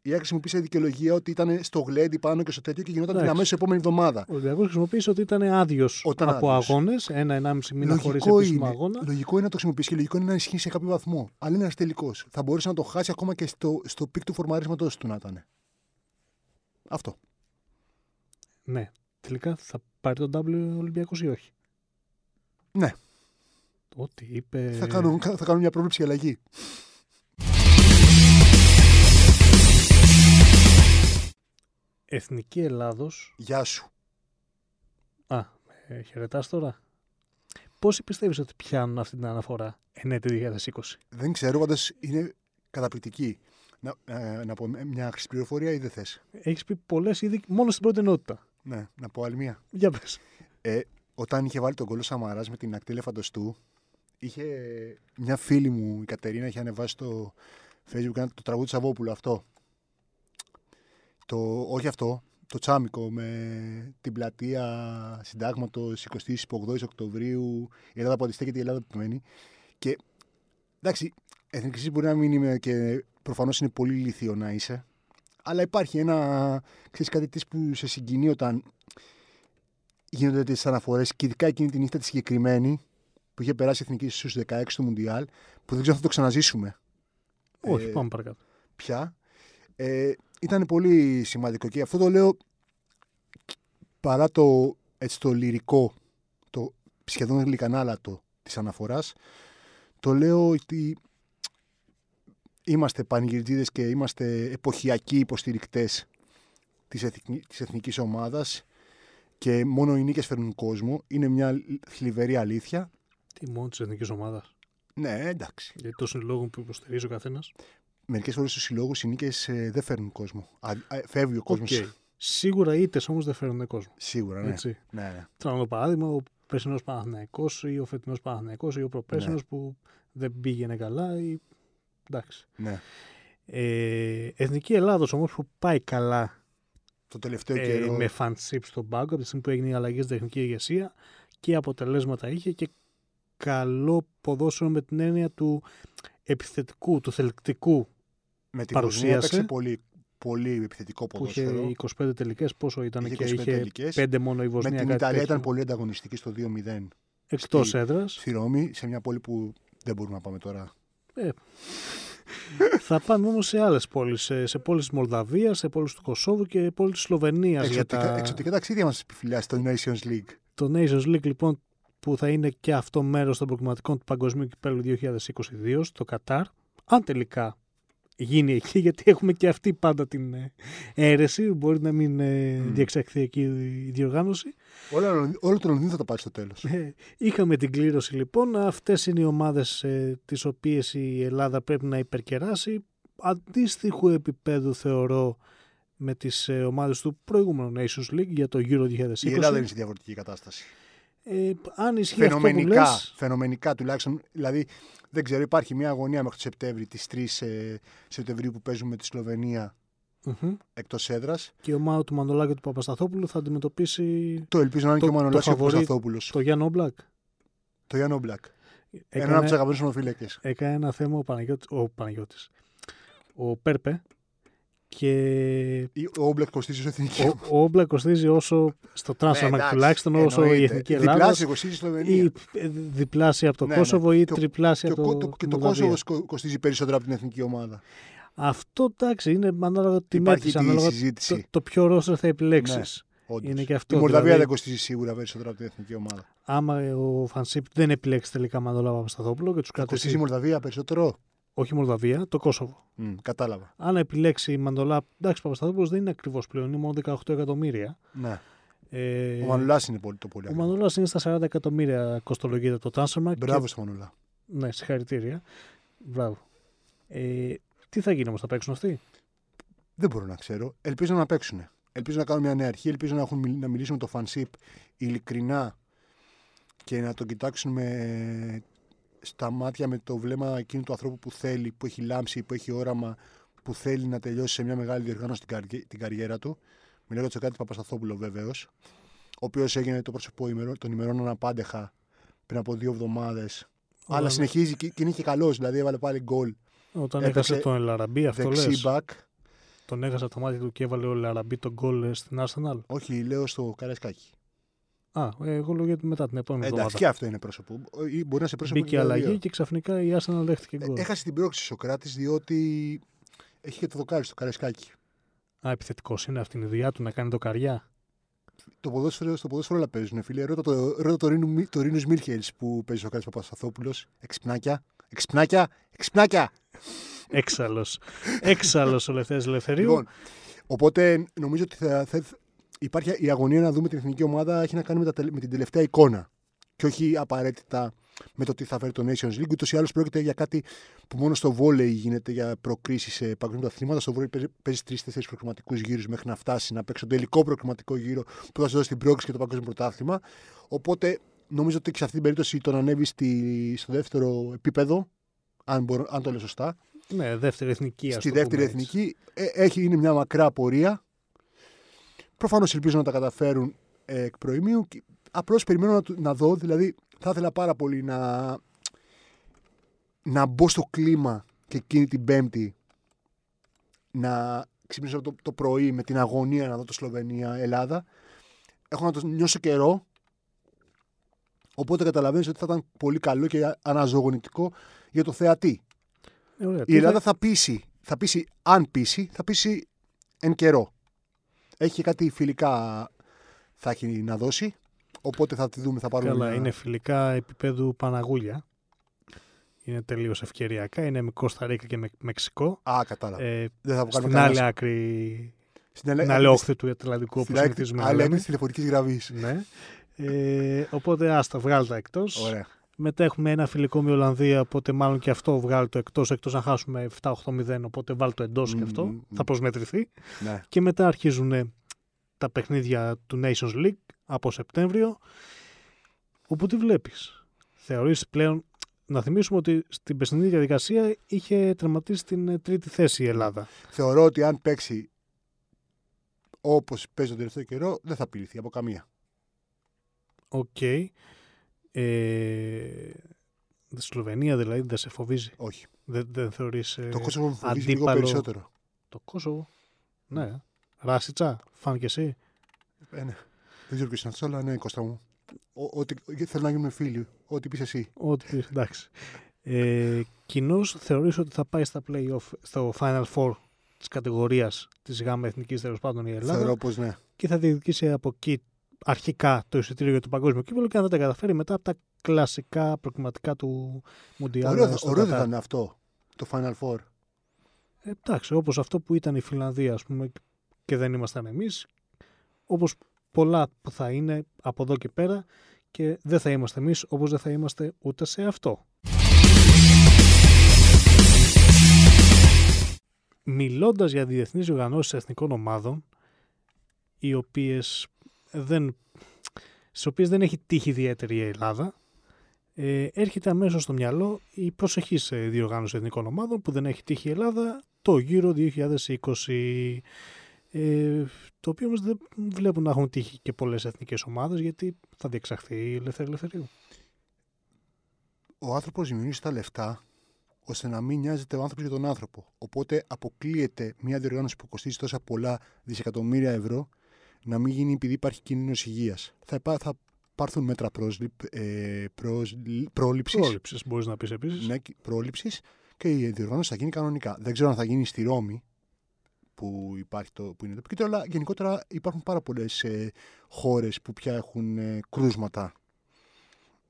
[SPEAKER 2] η ΑΕΚ χρησιμοποίησε δικαιολογία ότι ήταν στο γλέντι πάνω και στο τέτοιο και γινόταν την
[SPEAKER 1] Εντάξει.
[SPEAKER 2] αμέσως επόμενη εβδομάδα.
[SPEAKER 1] Ο Ολυμπιακός χρησιμοποίησε ότι ήταν άδειος
[SPEAKER 2] Όταν
[SPEAKER 1] από
[SPEAKER 2] άδειος.
[SPEAKER 1] αγώνες, ένα-ενάμιση μήνα χωρίς
[SPEAKER 2] Λογικό
[SPEAKER 1] επίσημο
[SPEAKER 2] είναι,
[SPEAKER 1] αγώνα.
[SPEAKER 2] λογικό είναι να το χρησιμοποιήσει και λογικό είναι να ισχύει σε κάποιο βαθμό. Αλλά είναι ένας τελικός. Θα μπορούσε να το χάσει ακόμα και στο, στο peak του φορμαρίσματο του να ήταν. Αυτό.
[SPEAKER 1] Ναι. Τελικά θα πάρει το νταμπλ ο Ολυμπιακός ή όχι;
[SPEAKER 2] Ναι.
[SPEAKER 1] Ό,τι είπε.
[SPEAKER 2] Θα, κάνω, θα κάνω μια πρόβλεψη για αλλαγή.
[SPEAKER 1] Εθνική Ελλάδος.
[SPEAKER 2] Γεια σου.
[SPEAKER 1] Α, ε, χαιρετάς τώρα. Πόσοι πιστεύεις ότι πιάνουν αυτή την αναφορά εν έτη 2020.
[SPEAKER 2] Δεν ξέρω, πάντως είναι καταπληκτική. Να, ε, να πω μια χρυσή πληροφορία ή δεν θες;
[SPEAKER 1] Έχεις πει πολλές ήδη μόνο στην πρώτη ενότητα.
[SPEAKER 2] Ναι, να πω άλλη μία.
[SPEAKER 1] Για πες.
[SPEAKER 2] Ε, όταν είχε βάλει τον κόλλο Σαμαράς με την ακτή του, είχε μια φίλη μου, η Κατερίνα, είχε ανεβάσει στο Facebook ένα- το τραγούδι του Σαββόπουλου αυτό. Το, όχι αυτό, το τσάμικο με την πλατεία συντάγματος 28 Οκτωβρίου, η Ελλάδα που αντιστέκεται, η Ελλάδα που μένει. Και εντάξει, εθνική μπορεί να μην είμαι και προφανώς είναι πολύ λιθίο να είσαι. Αλλά υπάρχει ένα, ξέρεις κάτι της που σε συγκινεί όταν γίνονται τέτοιε αναφορές και ειδικά εκείνη τη νύχτα τη συγκεκριμένη που είχε περάσει η εθνική στους 16 του Μουντιάλ, που δεν ξέρω αν θα το ξαναζήσουμε
[SPEAKER 1] Όχι,
[SPEAKER 2] Ε,
[SPEAKER 1] πάμε παρακάτω.
[SPEAKER 2] πια. Ε, ήταν πολύ σημαντικό και αυτό το λέω παρά το, έτσι, το λυρικό, το σχεδόν γλυκανάλατο της αναφοράς, το λέω ότι είμαστε πανηγυρτζίδες και είμαστε εποχιακοί υποστηρικτές της, εθνική, της εθνικής ομάδας και μόνο οι νίκες φέρνουν κόσμο. Είναι μια θλιβερή αλήθεια.
[SPEAKER 1] Τι μόνο της εθνικής ομάδας;
[SPEAKER 2] Ναι, εντάξει.
[SPEAKER 1] Γιατί των συλλόγων που υποστηρίζει ο καθένας.
[SPEAKER 2] Μερικές φορές στους συλλόγους οι νίκες ε, δεν φέρνουν κόσμο. Α, α, φεύγει ο κόσμος.
[SPEAKER 1] Σίγουρα οι ήττες όμως δεν φέρνουν κόσμο.
[SPEAKER 2] Σίγουρα, ναι.
[SPEAKER 1] Έτσι.
[SPEAKER 2] ναι, ναι.
[SPEAKER 1] Θέλω το παράδειγμα, ο περσινός Παναθυναϊκό ή ο φετινός Παναθυναϊκό ή ο προπέρσινο
[SPEAKER 2] Ναι.
[SPEAKER 1] που δεν πήγαινε καλά. Ή... Εντάξει.
[SPEAKER 2] ναι.
[SPEAKER 1] Ε, Εθνική Ελλάδος όμως που πάει καλά
[SPEAKER 2] Το τελευταίο
[SPEAKER 1] ε,
[SPEAKER 2] καιρό.
[SPEAKER 1] με φαντσίπ στον πάγκο από τη στιγμή που έγινε η αλλαγή στην τεχνική ηγεσία και αποτελέσματα είχε και καλό ποδόσφαιρο με την έννοια του επιθετικού, του θελκτικού
[SPEAKER 2] με τη
[SPEAKER 1] παρουσίασε.
[SPEAKER 2] Βοσνία έπαιξε πολύ, πολύ επιθετικό
[SPEAKER 1] που είχε
[SPEAKER 2] ποδόσφαιρο.
[SPEAKER 1] 25 τελικές. Πόσο ήταν
[SPEAKER 2] Είχε
[SPEAKER 1] και
[SPEAKER 2] 25
[SPEAKER 1] είχε
[SPEAKER 2] τελικές.
[SPEAKER 1] 5 μόνο η
[SPEAKER 2] Με
[SPEAKER 1] Βοσνία.
[SPEAKER 2] την
[SPEAKER 1] κάτι
[SPEAKER 2] Ιταλία
[SPEAKER 1] τέτοιο.
[SPEAKER 2] ήταν πολύ ανταγωνιστική στο 2-0
[SPEAKER 1] Εκτός
[SPEAKER 2] στη-
[SPEAKER 1] έδρας.
[SPEAKER 2] στη Ρώμη, σε μια πόλη που δεν μπορούμε να πάμε τώρα.
[SPEAKER 1] Θα πάμε όμως σε άλλες πόλεις. Σε, σε πόλεις της Μολδαβίας, σε πόλεις του Κωσόβου και πόλεις της Σλοβενίας. Για
[SPEAKER 2] Εξωτικά,
[SPEAKER 1] τα...
[SPEAKER 2] εξωτικά ταξίδια μας επιφυλάσσει στο Nations League.
[SPEAKER 1] Το Nations League λοιπόν που θα είναι και αυτό μέρος των προκριματικών του Παγκοσμίου Κυπέλου 2022 στο Κατάρ. Αν τελικά γίνει εκεί, γιατί έχουμε και αυτή πάντα την ε, αίρεση, μπορεί να μην ε,
[SPEAKER 2] Μμ.
[SPEAKER 1] διεξαχθεί εκεί η διοργάνωση.
[SPEAKER 2] Όλο, όλο το Λονδίνο θα το πάρει στο τέλος.
[SPEAKER 1] Ε, είχαμε την κλήρωση λοιπόν, αυτές είναι οι ομάδες ε, τις οποίες η Ελλάδα πρέπει να υπερκεράσει. Αντίστοιχου επίπεδου θεωρώ με τις ε, ομάδες του προηγούμενου Nations League για το Euro 2020.
[SPEAKER 2] Η Ελλάδα είναι σε διαφορετική κατάσταση.
[SPEAKER 1] Ε, αν ισχύει αυτό που
[SPEAKER 2] Φαινομενικά,
[SPEAKER 1] λες,
[SPEAKER 2] φαινομενικά τουλάχιστον. Δηλαδή, δεν ξέρω, υπάρχει μια αγωνία μέχρι το Σεπτέμβρη, τις 3 ε, Σεπτεμβρίου που παίζουμε με τη Σλοβενία
[SPEAKER 1] μμμ,
[SPEAKER 2] εκτός έδρας.
[SPEAKER 1] και η ομάδα του Μανολάκη και του Παπασταθόπουλου θα αντιμετωπίσει
[SPEAKER 2] Το ελπίζω να είναι
[SPEAKER 1] Το-
[SPEAKER 2] και ο Μανολάς
[SPEAKER 1] το
[SPEAKER 2] και ο
[SPEAKER 1] φαβορί-
[SPEAKER 2] Παπασταθόπουλος.
[SPEAKER 1] το Γιάννο Όμπλακ.
[SPEAKER 2] Το Γιάννο Μπλακ. Ένα από
[SPEAKER 1] Έκανε,
[SPEAKER 2] τους αγαπημένους μου φύλακε.
[SPEAKER 1] έκανε ένα θέμα ο Παναγιώτης, ο, Παναγιώτης, ο Πέρπε και
[SPEAKER 2] Ο Όμπλακ κοστίζει στο εθνική.
[SPEAKER 1] ο, ο Όμπλακ κοστίζει όσο στο
[SPEAKER 2] Ναι,
[SPEAKER 1] transfer market
[SPEAKER 2] εντάξει,
[SPEAKER 1] τουλάχιστον όσο η
[SPEAKER 2] εννοείται.
[SPEAKER 1] Εθνική Ελλάδα
[SPEAKER 2] Διπλάσιο κοστίζει η Σλοβενία.
[SPEAKER 1] ή ε, διπλάσια από το
[SPEAKER 2] Ναι, ναι.
[SPEAKER 1] Κόσοβο ή
[SPEAKER 2] Και ο-
[SPEAKER 1] τριπλάσια
[SPEAKER 2] Και,
[SPEAKER 1] από
[SPEAKER 2] ο,
[SPEAKER 1] το,
[SPEAKER 2] το, και
[SPEAKER 1] τη
[SPEAKER 2] το
[SPEAKER 1] Μολδαβία.
[SPEAKER 2] Κόσοβο σκο- κοστίζει περισσότερο από την εθνική ομάδα.
[SPEAKER 1] Αυτό εντάξει είναι ανάλογα τη
[SPEAKER 2] Υπάρχει
[SPEAKER 1] μέτρηση,
[SPEAKER 2] τη
[SPEAKER 1] ανάλογα το,
[SPEAKER 2] συζήτηση.
[SPEAKER 1] το ποιο ρόστερ θα επιλέξεις.
[SPEAKER 2] Ναι, όντως.
[SPEAKER 1] Είναι και αυτό.
[SPEAKER 2] Η Μολδαβία
[SPEAKER 1] δηλαδή,
[SPEAKER 2] δεν κοστίζει σίγουρα περισσότερο από την εθνική ομάδα.
[SPEAKER 1] άμα ο Φανσίπ δεν επιλέξει τελικά Μανδολά Παπασταθόπουλο και τους
[SPEAKER 2] Κοστίζει
[SPEAKER 1] κρατήσει.
[SPEAKER 2] η Μολδαβία περισσότερο;
[SPEAKER 1] Όχι η Μολδαβία, το Κόσοβο.
[SPEAKER 2] Μμ, κατάλαβα.
[SPEAKER 1] Αν επιλέξει η Μαντολά. Εντάξει, ο Παπασταθόπουλος δεν είναι ακριβώς πλέον, είναι μόνο 18 εκατομμύρια.
[SPEAKER 2] Ναι.
[SPEAKER 1] Ε,
[SPEAKER 2] Ο Μανουλάς είναι πολύ, το πολύ
[SPEAKER 1] ο
[SPEAKER 2] ακριβό.
[SPEAKER 1] Μανολά είναι στα 40 εκατομμύρια κοστολογείται το transfer.
[SPEAKER 2] Μπράβο
[SPEAKER 1] Και...
[SPEAKER 2] στο Μανουλά.
[SPEAKER 1] Ναι, συγχαρητήρια. Μπράβο. Ε, τι θα γίνει όμως, θα παίξουν αυτοί;
[SPEAKER 2] Δεν μπορώ να ξέρω. Ελπίζω να παίξουν. Ελπίζω να κάνουν μια νέα αρχή. Ελπίζω να, έχουν, μιλ- να μιλήσουν με το φανσίπ ειλικρινά και να τον κοιτάξουν με, στα μάτια με το βλέμμα εκείνου του ανθρώπου που θέλει, που έχει λάμψει, που έχει όραμα, που θέλει να τελειώσει σε μια μεγάλη διοργάνωση την, καρι- την καριέρα του. Μιλάω για τον Τσοκάτη Παπασταθόπουλο βεβαίως, ο οποίος έγινε το πρόσωπο ημερών- των ημερών αναπάντεχα πριν από δύο εβδομάδες. Αλλά
[SPEAKER 1] Όταν-
[SPEAKER 2] συνεχίζει και, και είναι και καλός, δηλαδή έβαλε πάλι γκολ.
[SPEAKER 1] Όταν
[SPEAKER 2] έπαιξε
[SPEAKER 1] έχασε τον Ελαραμπή, αυτό
[SPEAKER 2] Δεξί
[SPEAKER 1] λες;
[SPEAKER 2] back.
[SPEAKER 1] Τον έχασε από τα μάτια του και έβαλε ο Ελαραμπή τον γκολ ε, στην Arsenal;
[SPEAKER 2] Όχι, λέω στο Καραϊσκάκι.
[SPEAKER 1] Α, ε, εγώ λέω γιατί μετά την επόμενη
[SPEAKER 2] Εντάξει,
[SPEAKER 1] εβδομάδα.
[SPEAKER 2] και αυτό είναι πρόσωπο. Ή Μπορεί να σε πρόσωπο.
[SPEAKER 1] Μπήκε
[SPEAKER 2] και τα
[SPEAKER 1] αλλαγή
[SPEAKER 2] δύο.
[SPEAKER 1] και ξαφνικά η Arsenal δέχτηκε γκολ.
[SPEAKER 2] Ε, Έχασε την πρόκληση ο Σοκράτης διότι έχει και το δοκάρι στο Καραϊσκάκι.
[SPEAKER 1] Α, επιθετικός είναι αυτή είναι η δουλειά του να κάνει το καριά.
[SPEAKER 2] Το ποδόσφαιρο, στο ποδόσφαιρο όλα παίζουν, φίλε. Ρώτα το, ρώτα το, Ρήνου, το Ρήνους Μίλχελς που παίζει ο Κάρης Παπασταθόπουλος. Εξυπνάκια, εξυπνάκια, εξυπνάκια.
[SPEAKER 1] Έξαλλος. Έξαλλος ο Λευτέρης Ελευθερίου.
[SPEAKER 2] Λοιπόν, οπότε νομίζω ότι θα, θα, υπάρχει η αγωνία να δούμε την εθνική ομάδα έχει να κάνει με, τα, τελε- με την τελευταία εικόνα. Και όχι απαραίτητα με το τι θα φέρει το Nations League. Ούτως ή άλλως πρόκειται για κάτι που μόνο στο βόλεϊ γίνεται για προκρίσει σε παγκόσμια αθλήματα. Στο βόλεϊ παίζει τρει-τέσσερι προκριματικούς γύρους μέχρι να φτάσει να παίξει τον τελικό προκριματικό γύρο που θα σου δώσει την πρόκληση και το παγκόσμιο πρωτάθλημα. Οπότε νομίζω ότι και σε αυτή την περίπτωση το να ανέβει στη, στο δεύτερο επίπεδο, αν, μπορώ, αν το λέω σωστά,
[SPEAKER 1] Ναι, δεύτερη εθνική. ας
[SPEAKER 2] στη
[SPEAKER 1] το
[SPEAKER 2] δεύτερη
[SPEAKER 1] πούμε έτσι.
[SPEAKER 2] εθνική. Ε, έχει, είναι μια μακρά πορεία. Προφανώς ελπίζω να τα καταφέρουν ε, εκ προημίου. Απλώς περιμένω να, του- να δω, δηλαδή θα ήθελα πάρα πολύ να, να μπω στο κλίμα και εκείνη την Πέμπτη να ξυπνήσω το, το πρωί με την αγωνία να δω το Σλοβενία-Ελλάδα. Έχω να το νιώσω καιρό. Οπότε καταλαβαίνεις ότι θα ήταν πολύ καλό και αναζωογονητικό για το θεατή.
[SPEAKER 1] Ε, ωραία.
[SPEAKER 2] Η
[SPEAKER 1] Τι θα-
[SPEAKER 2] Ελλάδα θα πείσει, θα πείσει, αν πείσει, θα πείσει εν καιρό. Έχει και κάτι φιλικά θα έχει να δώσει. Οπότε θα τη δούμε, θα πάρουμε.
[SPEAKER 1] Καλά,
[SPEAKER 2] μια-
[SPEAKER 1] είναι φιλικά επίπεδου Παναγούλια. Είναι τελείως ευκαιριακά. Είναι με Κωνσταντίνα και με Μεξικό.
[SPEAKER 2] Α, κατάλαβα.
[SPEAKER 1] Ε,
[SPEAKER 2] Δεν θα βγάλουμε
[SPEAKER 1] στην
[SPEAKER 2] κανένα-
[SPEAKER 1] άλλη άκρη,
[SPEAKER 2] Στην άλλη-
[SPEAKER 1] στην άλλη όχθη του Ατλαντικού,
[SPEAKER 2] στην
[SPEAKER 1] όπως
[SPEAKER 2] άλλη-
[SPEAKER 1] συνηθίζουμε να
[SPEAKER 2] άλλη άκρη
[SPEAKER 1] λέμε.
[SPEAKER 2] της τηλεφωνικής γραμμής.
[SPEAKER 1] Ναι. Ε, οπότε άστα, βγάλει τα εκτός.
[SPEAKER 2] Ωραία.
[SPEAKER 1] Μετά έχουμε ένα φιλικό με Ολλανδία, οπότε μάλλον και αυτό βγάλει το εκτός. Εκτός να χάσουμε 7-8-0, οπότε βάλει το εντός και
[SPEAKER 2] Μμμ,
[SPEAKER 1] αυτό.
[SPEAKER 2] μμμ.
[SPEAKER 1] Θα προσμετρηθεί.
[SPEAKER 2] Ναι.
[SPEAKER 1] Και μετά αρχίζουν ε, τα παιχνίδια του Nations League από Σεπτέμβριο. Όπου τι βλέπεις; Θεωρείς πλέον. Να θυμίσουμε ότι στην περσινή διαδικασία είχε τερματίσει την ε, τρίτη θέση η Ελλάδα.
[SPEAKER 2] Θεωρώ ότι αν παίξει όπως παίζει τον τελευταίο καιρό, δεν θα απειληθεί από καμία.
[SPEAKER 1] Οκ. Ε, τη Σλοβενία δηλαδή δεν σε φοβίζει;
[SPEAKER 2] Όχι.
[SPEAKER 1] Δεν, δεν θεωρείς... ε,
[SPEAKER 2] το Κόσοβο μου φοβίζει λίγο
[SPEAKER 1] αντίπαλο-
[SPEAKER 2] περισσότερο.
[SPEAKER 1] Το Κόσοβο; Ναι. Ράσιτσα, φαν και εσύ;
[SPEAKER 2] Ε, ναι. Δεν ξέρω ποιος είναι αυτός, αλλά ναι, Κώστα μου. Ο- Ότι θέλω να γίνουμε φίλοι. Ό,τι πεις εσύ.
[SPEAKER 1] Ό,τι πεις, εντάξει. Ε, Κοινώς θεωρείς ότι θα πάει στα play-off, στο Final Four της κατηγορίας της ΓΑΜΑ Εθνικής τέλος πάντων η Ελλάδα;
[SPEAKER 2] Θεωρώ πως ναι.
[SPEAKER 1] και θα διεκδικήσει από εκεί αρχικά το εισιτήριο για το παγκόσμιο κύπελο και αν δεν τα καταφέρει μετά από τα κλασικά προκριματικά του Μουντιάλ.
[SPEAKER 2] Ωραίο, θα-
[SPEAKER 1] στο
[SPEAKER 2] ωραίο δεν
[SPEAKER 1] Κατάρ.
[SPEAKER 2] θα είναι αυτό. Το Final Four.
[SPEAKER 1] Ε, εντάξει, όπως αυτό που ήταν η Φιλανδία ας πούμε και δεν ήμασταν εμείς, όπως πολλά που θα είναι από εδώ και πέρα και δεν θα είμαστε εμείς όπως δεν θα είμαστε ούτε σε αυτό. Μιλώντας για διεθνείς οργανώσεις εθνικών ομάδων, οι οποίες δεν, στις οποίες δεν έχει τύχει ιδιαίτερη η Ελλάδα, ε, έρχεται αμέσως στο μυαλό η προσεχής ε, διοργάνωση εθνικών ομάδων που δεν έχει τύχει η Ελλάδα το γύρο 2020. Ε, το οποίο όμως δεν βλέπουν να έχουν τύχει και πολλές εθνικές ομάδες γιατί θα διεξαχθεί η ελευθερία ελευθερίου.
[SPEAKER 2] Ο άνθρωπος δημιουργήσει τα λεφτά ώστε να μην νοιάζεται ο άνθρωπος για τον άνθρωπο. Οπότε αποκλείεται μια διοργάνωση που κοστίζει τόσα πολλά δισεκατομμύρια ευρώ να μην γίνει επειδή υπάρχει κίνδυνος υγείας. Θα, υπά, θα πάρθουν μέτρα πρόσληπ, ε, πρόληψης.
[SPEAKER 1] Πρόληψης, μπορείς να πεις επίσης.
[SPEAKER 2] Ναι, πρόληψης και η διοργάνωση θα γίνει κανονικά. Δεν ξέρω αν θα γίνει στη Ρώμη που, υπάρχει το, που είναι το επικέντρο, αλλά γενικότερα υπάρχουν πάρα πολλές ε, χώρες που πια έχουν ε, κρούσματα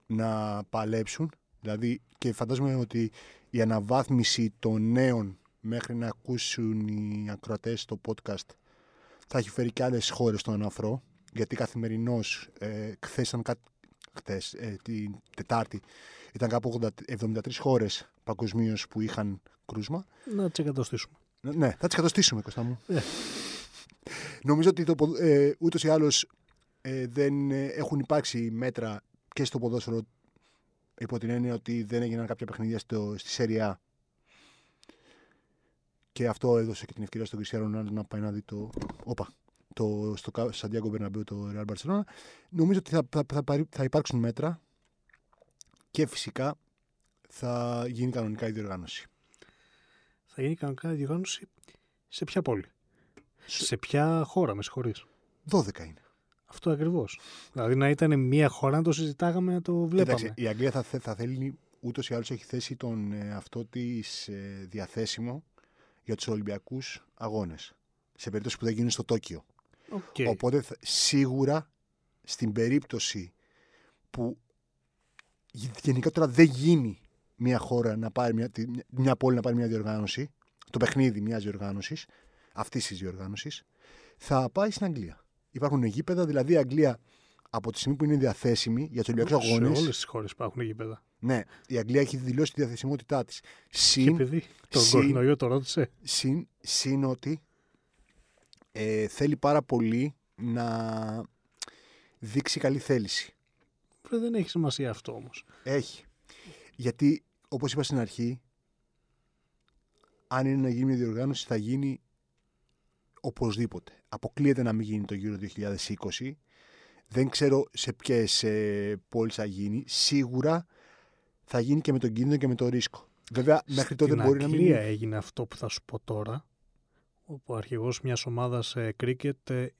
[SPEAKER 2] να παλέψουν. Δηλαδή, και φαντάζομαι ότι η αναβάθμιση των νέων μέχρι να ακούσουν οι ακροατές το podcast θα έχει φέρει και άλλες χώρες στον αναφρό γιατί καθημερινώς ε, χθες ήταν χθες, ε, την Τετάρτη ήταν κάπου 73 χώρες παγκοσμίως που είχαν κρούσμα.
[SPEAKER 1] Να τις εγκατοστήσουμε.
[SPEAKER 2] Ναι, θα τις εγκατοστήσουμε, Κωστά μου. Yeah. Νομίζω ότι το, ε, ούτως ή άλλως ε, δεν ε, έχουν υπάρξει μέτρα και στο ποδόσφαιρο υπό την έννοια ότι δεν έγιναν κάποια παιχνίδια στο, στη Σέρια και αυτό έδωσε και την ευκαιρία στον Κριστιανό Ρονάλντο να πάει να δει το. Όπα. Το, στο Σαντιάγκο Μπερναμπέου το Real Barcelona. Νομίζω ότι θα, θα, θα, θα υπάρξουν μέτρα και φυσικά θα γίνει κανονικά η διοργάνωση.
[SPEAKER 1] Θα γίνει κανονικά η διοργάνωση σε ποια πόλη; Σε, ποια χώρα, με συγχωρείς;
[SPEAKER 2] 12 είναι.
[SPEAKER 1] Αυτό ακριβώς. Δηλαδή να ήταν μια χώρα να το συζητάγαμε, να το βλέπαμε. Εντάξει,
[SPEAKER 2] η Αγγλία θα, θα θέλει ούτως ή άλλως έχει θέσει τον ε, αυτό της ε, διαθέσιμο για τους Ολυμπιακούς αγώνες. Σε περίπτωση που δεν γίνουν στο Τόκιο.
[SPEAKER 1] Okay.
[SPEAKER 2] Οπότε σίγουρα στην περίπτωση που γενικότερα δεν γίνει μια χώρα να πάρει μια, μια πόλη να πάρει μια διοργάνωση, το παιχνίδι μιας διοργάνωσης, αυτής της διοργάνωσης, θα πάει στην Αγγλία. Υπάρχουν γήπεδα, δηλαδή η Αγγλία από τη στιγμή που είναι διαθέσιμη για τους Ολυμπιακούς Αγώνες.
[SPEAKER 1] Σε όλες τις χώρες υπάρχουν γήπεδα.
[SPEAKER 2] Ναι, η Αγγλία έχει δηλώσει τη διαθεσιμότητά της.
[SPEAKER 1] Συν. Και επειδή τον κορονοϊό το ρώτησε.
[SPEAKER 2] Συν, συν ότι ε, θέλει πάρα πολύ να δείξει καλή θέληση.
[SPEAKER 1] Δεν έχει σημασία αυτό όμως.
[SPEAKER 2] Έχει. Γιατί, όπως είπα στην αρχή, αν είναι να γίνει μια διοργάνωση, θα γίνει οπωσδήποτε. Αποκλείεται να μην γίνει το γύρο 2020. Δεν ξέρω σε ποιες ε, πόλεις θα γίνει. Σίγουρα θα γίνει και με τον κίνδυνο και με το ρίσκο. Βέβαια, μέχρι τότε μπορεί
[SPEAKER 1] να
[SPEAKER 2] μην. Στην
[SPEAKER 1] έγινε αυτό που θα σου πω τώρα. Όπου ο αρχηγός μιας ομάδας κρίκετ ε,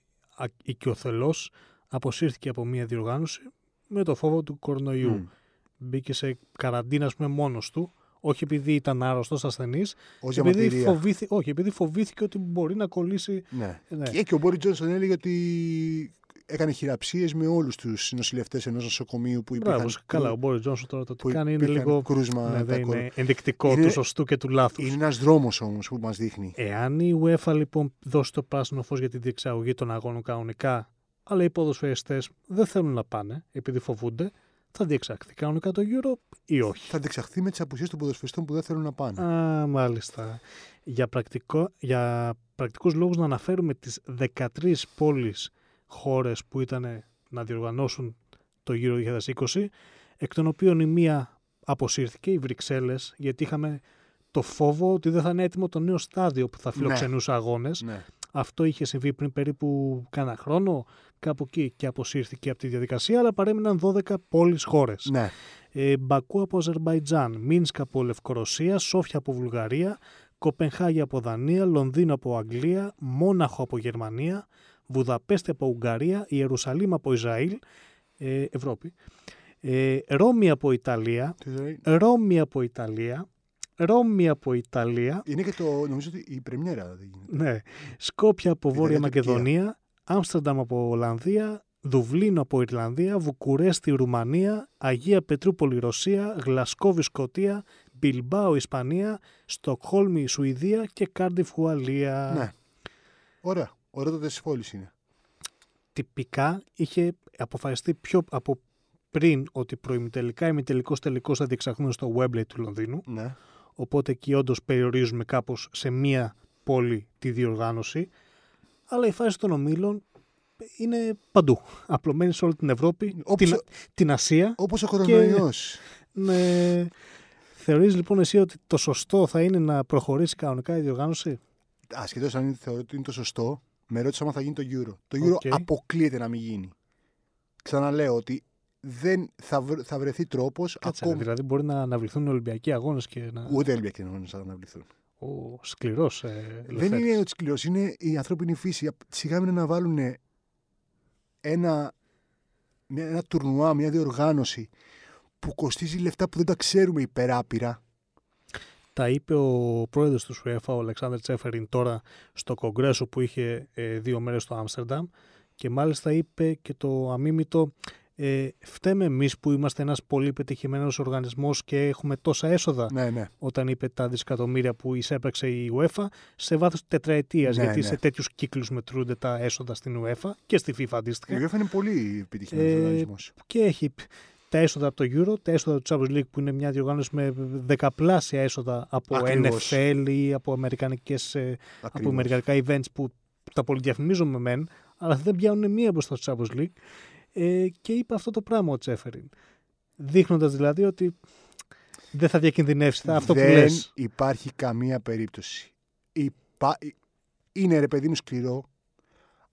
[SPEAKER 1] οικειοθελώς αποσύρθηκε από μια διοργάνωση με το φόβο του κορονοϊού. Mm. Μπήκε σε καραντίνα, ας πούμε, μόνος του όχι επειδή ήταν άρρωστος, ασθενής. Επειδή, φοβήθη, όχι, επειδή φοβήθηκε ότι μπορεί να κολλήσει.
[SPEAKER 2] Ναι. ναι. Και, και ο Μπόρις Τζόνσον έλεγε ότι έκανε χειραψίες με όλους τους νοσηλευτές ενός νοσοκομείου που υπήρχαν.
[SPEAKER 1] Μπράβο, καλά, ο Μπόρις Τζόνσον τώρα το τι κάνει είναι λίγο.
[SPEAKER 2] Κρούσμα,
[SPEAKER 1] ναι, δεν είναι ενδεικτικό είναι, του σωστού και του λάθους.
[SPEAKER 2] Είναι ένας δρόμος όμως που μας δείχνει.
[SPEAKER 1] Εάν η UEFA λοιπόν δώσει το πράσινο φως για την διεξαγωγή των αγώνων κανονικά, αλλά οι ποδοσφαιριστές δεν θέλουν να πάνε επειδή φοβούνται, θα διεξαχθεί κανονικά το Euro ή όχι;
[SPEAKER 2] Θα διεξαχθεί με τις απουσίες των ποδοσφαιριστών που δεν θέλουν να πάνε.
[SPEAKER 1] Α, μάλιστα. Για, πρακτικό, για πρακτικούς λόγους να αναφέρουμε τις 13 πόλεις χώρες που ήταν να διοργανώσουν το Euro 2020, εκ των οποίων η μία αποσύρθηκε, οι Βρυξέλλες, γιατί είχαμε το φόβο ότι δεν θα είναι έτοιμο το νέο στάδιο που θα φιλοξενούσε ναι. αγώνες.
[SPEAKER 2] Ναι.
[SPEAKER 1] Αυτό είχε συμβεί πριν περίπου κάνα χρόνο, κάπου εκεί και αποσύρθηκε από τη διαδικασία, αλλά παρέμειναν 12 πόλεις χώρες.
[SPEAKER 2] Ναι.
[SPEAKER 1] Ε, Μπακού από Αζερμπαϊτζάν, Μίνσκα από Λευκορωσία, Σόφια από Βουλγαρία, Κοπενχάγη από Δανία, Λονδίνο από Αγγλία, Μόναχο από Γερμανία, Βουδαπέστη από Ουγγαρία, Ιερουσαλήμ από Ισραήλ, ε, Ευρώπη, ε, Ρώμη από Ιταλία, Ρώμη από Ιταλία, Ρώμη από Ιταλία.
[SPEAKER 2] Είναι και το, νομίζω ότι η πρεμιέρα δεν γίνεται.
[SPEAKER 1] Ναι. Σκόπια από Βόρεια Μακεδονία, Άμστερνταμ από Ολλανδία, Δουβλίνο από Ιρλανδία, Βουκουρέστι Ρουμανία, Αγία Πετρούπολη Ρωσία, Γλασκόβη Σκοτία, Μπιλμπάο Ισπανία, Στοκχόλμη Σουηδία και Κάρντιφ Ουαλία.
[SPEAKER 2] Ναι. Ωραία. Ωραία τότε πόλεις είναι.
[SPEAKER 1] Τυπικά είχε αποφασιστεί πιο από πριν ότι προημιτελικά ή τελικό τελικό θα διεξαχθούν στο Webley του Λονδίνου.
[SPEAKER 2] Ναι.
[SPEAKER 1] Οπότε εκεί όντως περιορίζουμε κάπως σε μία πόλη τη διοργάνωση. Αλλά η φάση των ομίλων είναι παντού. Απλωμένη σε όλη την Ευρώπη,
[SPEAKER 2] Όπως
[SPEAKER 1] την,
[SPEAKER 2] ο-
[SPEAKER 1] την Ασία.
[SPEAKER 2] Όπως ο κορονοϊός.
[SPEAKER 1] Ναι. Θεωρείς λοιπόν εσύ ότι το σωστό θα είναι να προχωρήσει κανονικά η διοργάνωση;
[SPEAKER 2] Ασχέτως αν είναι- θεωρώ ότι είναι το σωστό, με ρώτησε άμα θα γίνει το Euro. Το Euro
[SPEAKER 1] OK.
[SPEAKER 2] αποκλείεται να μην γίνει. Ξαναλέω ότι δεν θα, βρ- θα βρεθεί τρόπος
[SPEAKER 1] Κάτσε, ρε,
[SPEAKER 2] ακόμα.
[SPEAKER 1] δηλαδή μπορεί να αναβληθούν οι Ολυμπιακοί αγώνες και να...
[SPEAKER 2] Ούτε Ολυμπιακοί να θα αναβληθούν.
[SPEAKER 1] Ο σκληρός ε,
[SPEAKER 2] Δεν
[SPEAKER 1] Λευτέρης.
[SPEAKER 2] είναι ότι σκληρός, είναι η ανθρώπινη φύση. Σιγά μην να βάλουν ένα, μια- ένα τουρνουά, μια διοργάνωση που κοστίζει λεφτά που δεν τα ξέρουμε υπεράπειρα.
[SPEAKER 1] Τα είπε ο πρόεδρος του UEFA, ο Αλεξάνδρ Τσέφεριν, τώρα στο κογκρέσο που είχε ε, δύο μέρες στο Άμστερνταμ και μάλιστα είπε και το αμίμητο ε, φταίμε εμείς που είμαστε ένας πολύ πετυχημένος οργανισμός και έχουμε τόσα έσοδα
[SPEAKER 2] Ναι, ναι.
[SPEAKER 1] όταν είπε τα δισεκατομμύρια που εισέπραξε η UEFA σε βάθος τετραετίας
[SPEAKER 2] Ναι,
[SPEAKER 1] γιατί
[SPEAKER 2] ναι.
[SPEAKER 1] σε τέτοιους κύκλους μετρούνται τα έσοδα στην UEFA και στη FIFA αντίστοιχα
[SPEAKER 2] Η UEFA είναι πολύ επιτυχημένο
[SPEAKER 1] Ε,
[SPEAKER 2] οργανισμός.
[SPEAKER 1] και έχει τα έσοδα από το Euro, τα έσοδα του Champions League που είναι μια διοργάνωση με δεκαπλάσια έσοδα από
[SPEAKER 2] Ακριβώς.
[SPEAKER 1] NFL ή από, αμερικανικές, ε, από αμερικανικά events που τα πολυδιαφημίζουμε μεν, αλλά δεν πιάνουν μία μπροστά στο Champions League. Ε, και είπε αυτό το πράγμα ο Τσέφεριν. Δείχνοντας δηλαδή ότι δεν θα διακινδυνεύσει θα, αυτό
[SPEAKER 2] δεν
[SPEAKER 1] που λες.
[SPEAKER 2] υπάρχει καμία περίπτωση. Υπά... Είναι ρε παιδί μου σκληρό,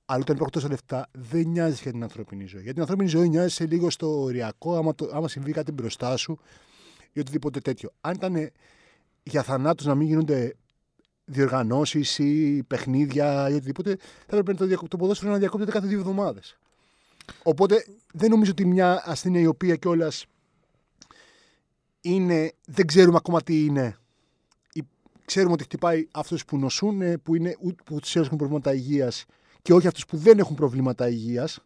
[SPEAKER 2] αλλά όταν υπάρχουν τόσα λεφτά δεν νοιάζει για την ανθρώπινη ζωή. Για την ανθρώπινη ζωή νοιάζει σε λίγο στο οριακό, άμα, το, άμα συμβεί κάτι μπροστά σου ή οτιδήποτε τέτοιο. Αν ήταν για θανάτους να μην γίνονται διοργανώσεις ή παιχνίδια ή οτιδήποτε, θα έπρεπε το, διακο- το ποδόσφαιρο να διακόπτεται κάθε δύο εβδομάδες. Οπότε δεν νομίζω ότι μια ασθένεια η οποία κιόλας είναι, δεν ξέρουμε ακόμα τι είναι. Ή- Ξέρουμε ότι χτυπάει αυτούς που νοσούν, ε, που, είναι, ου- που τους έχουν προβλήματα υγείας και όχι αυτούς που δεν έχουν προβλήματα υγείας.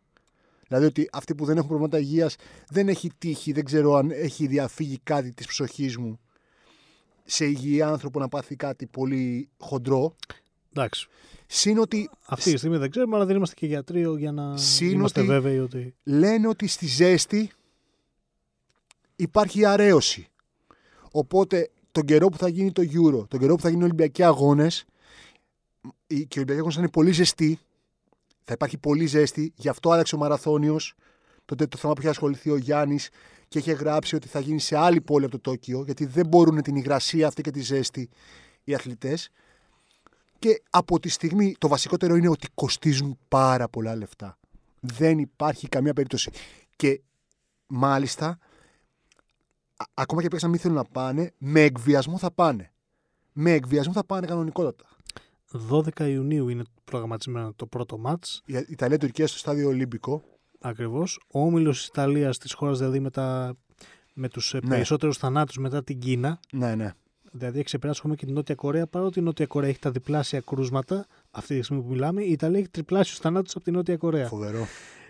[SPEAKER 2] Δηλαδή ότι αυτοί που δεν έχουν προβλήματα υγείας δεν έχει τύχει, δεν ξέρω αν έχει διαφύγει κάτι της ψυχής μου σε υγιή άνθρωπο να πάθει κάτι πολύ χοντρό.
[SPEAKER 1] Εντάξει.
[SPEAKER 2] Συν ότι
[SPEAKER 1] Αυτή τη στιγμή δεν ξέρουμε, αλλά δεν είμαστε και γιατροί για να
[SPEAKER 2] Συν
[SPEAKER 1] είμαστε
[SPEAKER 2] ότι-
[SPEAKER 1] βέβαιοι ότι.
[SPEAKER 2] λένε ότι στη ζέστη υπάρχει αρέωση. Οπότε τον καιρό που θα γίνει το Euro, τον καιρό που θα γίνουν οι Ολυμπιακοί αγώνες, και οι Ολυμπιακοί αγώνες θα είναι πολύ ζεστοί, θα υπάρχει πολύ ζέστη, γι' αυτό άλλαξε ο Μαραθώνιος. Τότε το θέμα που είχε ασχοληθεί ο Γιάννης και είχε γράψει ότι θα γίνει σε άλλη πόλη από το Τόκιο, γιατί δεν μπορούν την υγρασία αυτή και τη ζέστη οι αθλητές. Και από τη στιγμή, το βασικότερο είναι ότι κοστίζουν πάρα πολλά λεφτά. Δεν υπάρχει καμία περίπτωση. Και μάλιστα, α- ακόμα και παίξαν να μην θέλουν να πάνε, με εκβιασμό θα πάνε. Με εκβιασμό θα πάνε κανονικότατα.
[SPEAKER 1] 12 Ιουνίου είναι προγραμματισμένο το πρώτο μάτς.
[SPEAKER 2] Η Ιταλία-Τουρκία στο στάδιο Ολύμπικο.
[SPEAKER 1] Ακριβώς. Ο όμιλος της Ιταλίας της χώρας δηλαδή με, τα, με τους ναι.
[SPEAKER 2] Ναι.
[SPEAKER 1] περισσότερους θανάτους μετά την Κίνα.
[SPEAKER 2] Ναι, ναι.
[SPEAKER 1] Δηλαδή έχει ξεπεράσει ακόμα και την Νότια Κορέα. Παρότι η Νότια Κορέα έχει τα διπλάσια κρούσματα αυτή τη στιγμή που μιλάμε, η Ιταλία έχει τριπλάσιους θανάτους από την Νότια Κορέα.
[SPEAKER 2] Φοβερό.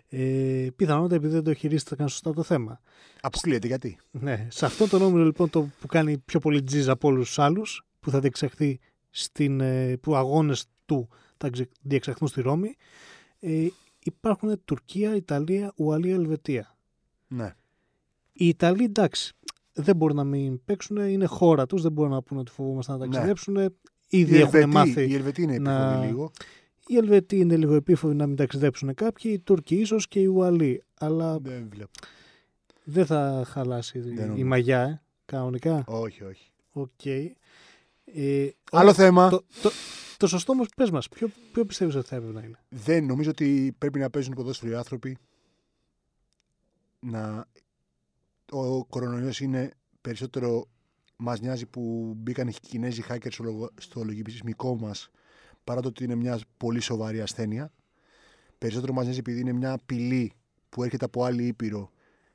[SPEAKER 1] Ε, πιθανότατα επειδή δεν το χειρίστηκαν σωστά το θέμα.
[SPEAKER 2] Αποκλείεται γιατί;
[SPEAKER 1] Ναι. Σε αυτό τον όμιλο λοιπόν το που κάνει πιο πολύ τζιζ από όλους τους άλλους, που θα διεξαχθεί στην, ε, που αγώνες του θα ξε- διεξαχθούν στη Ρώμη, ε, υπάρχουν Τουρκία, Ιταλία, Ουαλία, Ελβετία.
[SPEAKER 2] Ναι.
[SPEAKER 1] Οι Ιταλοί εντάξει, δεν μπορούν να μην παίξουν, είναι χώρα τους, δεν μπορούν να πούνε ότι φοβόμαστε να ταξιδέψουν. Ήδη
[SPEAKER 2] Οι
[SPEAKER 1] έχουν
[SPEAKER 2] Ελβετοί,
[SPEAKER 1] μάθει.
[SPEAKER 2] οι Ελβετοί είναι
[SPEAKER 1] να-
[SPEAKER 2] επίφοβοι λίγο.
[SPEAKER 1] Οι Ελβετοί είναι λίγο επίφοβοι να μην ταξιδέψουν κάποιοι, οι Τούρκοι ίσως και οι Ουαλοί. Αλλά
[SPEAKER 2] Δεν βλέπω.
[SPEAKER 1] δεν θα χαλάσει η- η
[SPEAKER 2] νομίζω.
[SPEAKER 1] μαγιά, ε, κανονικά.
[SPEAKER 2] Όχι, όχι.
[SPEAKER 1] Οκ. Ε,
[SPEAKER 2] Άλλο
[SPEAKER 1] ο-
[SPEAKER 2] θέμα.
[SPEAKER 1] Το, το, το σωστό όμως, πες μας, ποιο, ποιο πιστεύεις ότι θα έπρεπε να είναι;
[SPEAKER 2] Δεν νομίζω ότι πρέπει να παίζουν ποδόσφαιρο οι άνθρωποι. Να... Ο κορονοϊός είναι περισσότερο μας νοιάζει που μπήκαν οι Κινέζοι hackers στο λογο- στο λογισμικό μας παρά το ότι είναι μια πολύ σοβαρή ασθένεια. Περισσότερο μας νοιάζει επειδή είναι μια απειλή που έρχεται από άλλη ήπειρο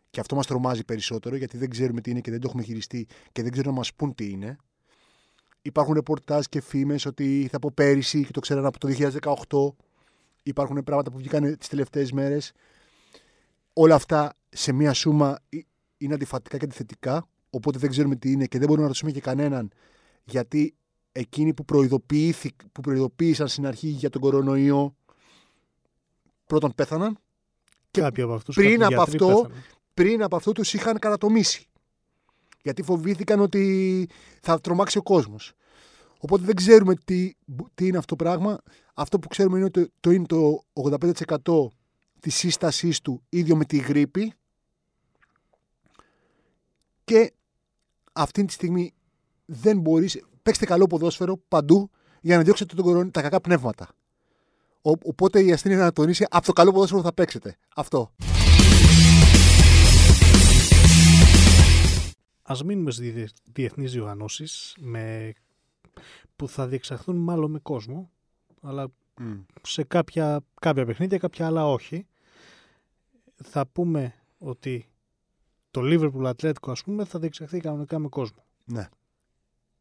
[SPEAKER 2] και αυτό μας τρομάζει περισσότερο γιατί δεν ξέρουμε τι είναι και δεν το έχουμε χειριστεί και δεν ξέρουν να μας πούν τι είναι. Υπάρχουν ρεπορτάζ και φήμες ότι θα από πέρυσι και το ξέραν από το 2018 υπάρχουν πράγματα που βγήκαν τις τελευταίες μέρες. Όλα αυτά σε μία σούμα ε- είναι αντιφατικά και αντιθετικά, οπότε δεν ξέρουμε τι είναι και δεν μπορούμε να ρωτήσουμε και κανέναν γιατί εκείνοι που, προειδοποιήθη- που προειδοποίησαν στην αρχή για τον κορονοϊό πρώτον πέθαναν, Και
[SPEAKER 1] Κάποιοι από αυτούς.
[SPEAKER 2] πριν από αυτό- πριν από αυτό τους είχαν κατατομήσει. Γιατί φοβήθηκαν ότι θα τρομάξει ο κόσμος. Οπότε δεν ξέρουμε τι, τι είναι αυτό το πράγμα. Αυτό που ξέρουμε είναι ότι το, είναι το 85% της σύστασής του ίδιο με τη γρήπη και αυτή τη στιγμή δεν μπορείς, παίξτε καλό ποδόσφαιρο παντού για να διώξετε τον κορονοϊό, τα κακά πνεύματα. Ο, οπότε η ασθένεια να τονίσει από το καλό ποδόσφαιρο που θα παίξετε. Αυτό.
[SPEAKER 1] Ας μείνουμε στις διεθνείς διοργανώσεις με... που θα διεξαχθούν μάλλον με κόσμο, αλλά σε κάποια, κάποια παιχνίδια, κάποια άλλα όχι. Θα πούμε ότι το Liverpool Atletico ας πούμε θα διεξαχθεί κανονικά με κόσμο.
[SPEAKER 2] Ναι.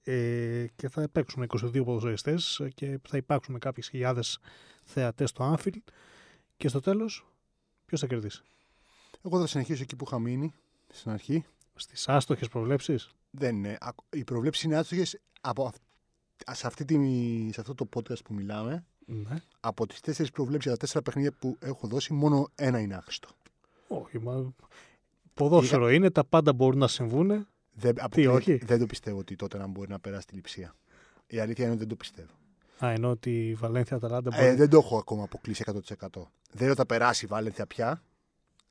[SPEAKER 1] Ε, και θα παίξουν 22 ποδοσφαιριστές και θα υπάρξουν κάποιες χιλιάδες θεατές στο Anfield και στο τέλος ποιος θα κερδίσει;
[SPEAKER 2] Εγώ θα συνεχίσω εκεί που είχα μείνει στην αρχή.
[SPEAKER 1] Στις άστοχες προβλέψεις;
[SPEAKER 2] Δεν είναι. Οι προβλέψεις είναι άστοχες από αυ- σε, αυτή τη, σε αυτό το podcast που μιλάμε.
[SPEAKER 1] Ναι.
[SPEAKER 2] Από τις τέσσερις προβλέψεις για τα τέσσερα παιχνίδια που έχω δώσει, μόνο ένα είναι άχρηστο.
[SPEAKER 1] Όχι, μα... Ποδόσφαιρο είναι, τα πάντα μπορούν να συμβούν.
[SPEAKER 2] Δεν, αποκλεί-
[SPEAKER 1] όχι;
[SPEAKER 2] δεν το πιστεύω ότι τότε να μπορεί να περάσει τη λειψία. Η αλήθεια είναι ότι δεν το πιστεύω.
[SPEAKER 1] Α, ενώ ότι η Βαλένθια Αταλάντα μπορεί...
[SPEAKER 2] Ε, δεν το έχω ακόμα αποκλείσει 100%. Δεν λέω ότι θα περάσει η Βάλενθια πια.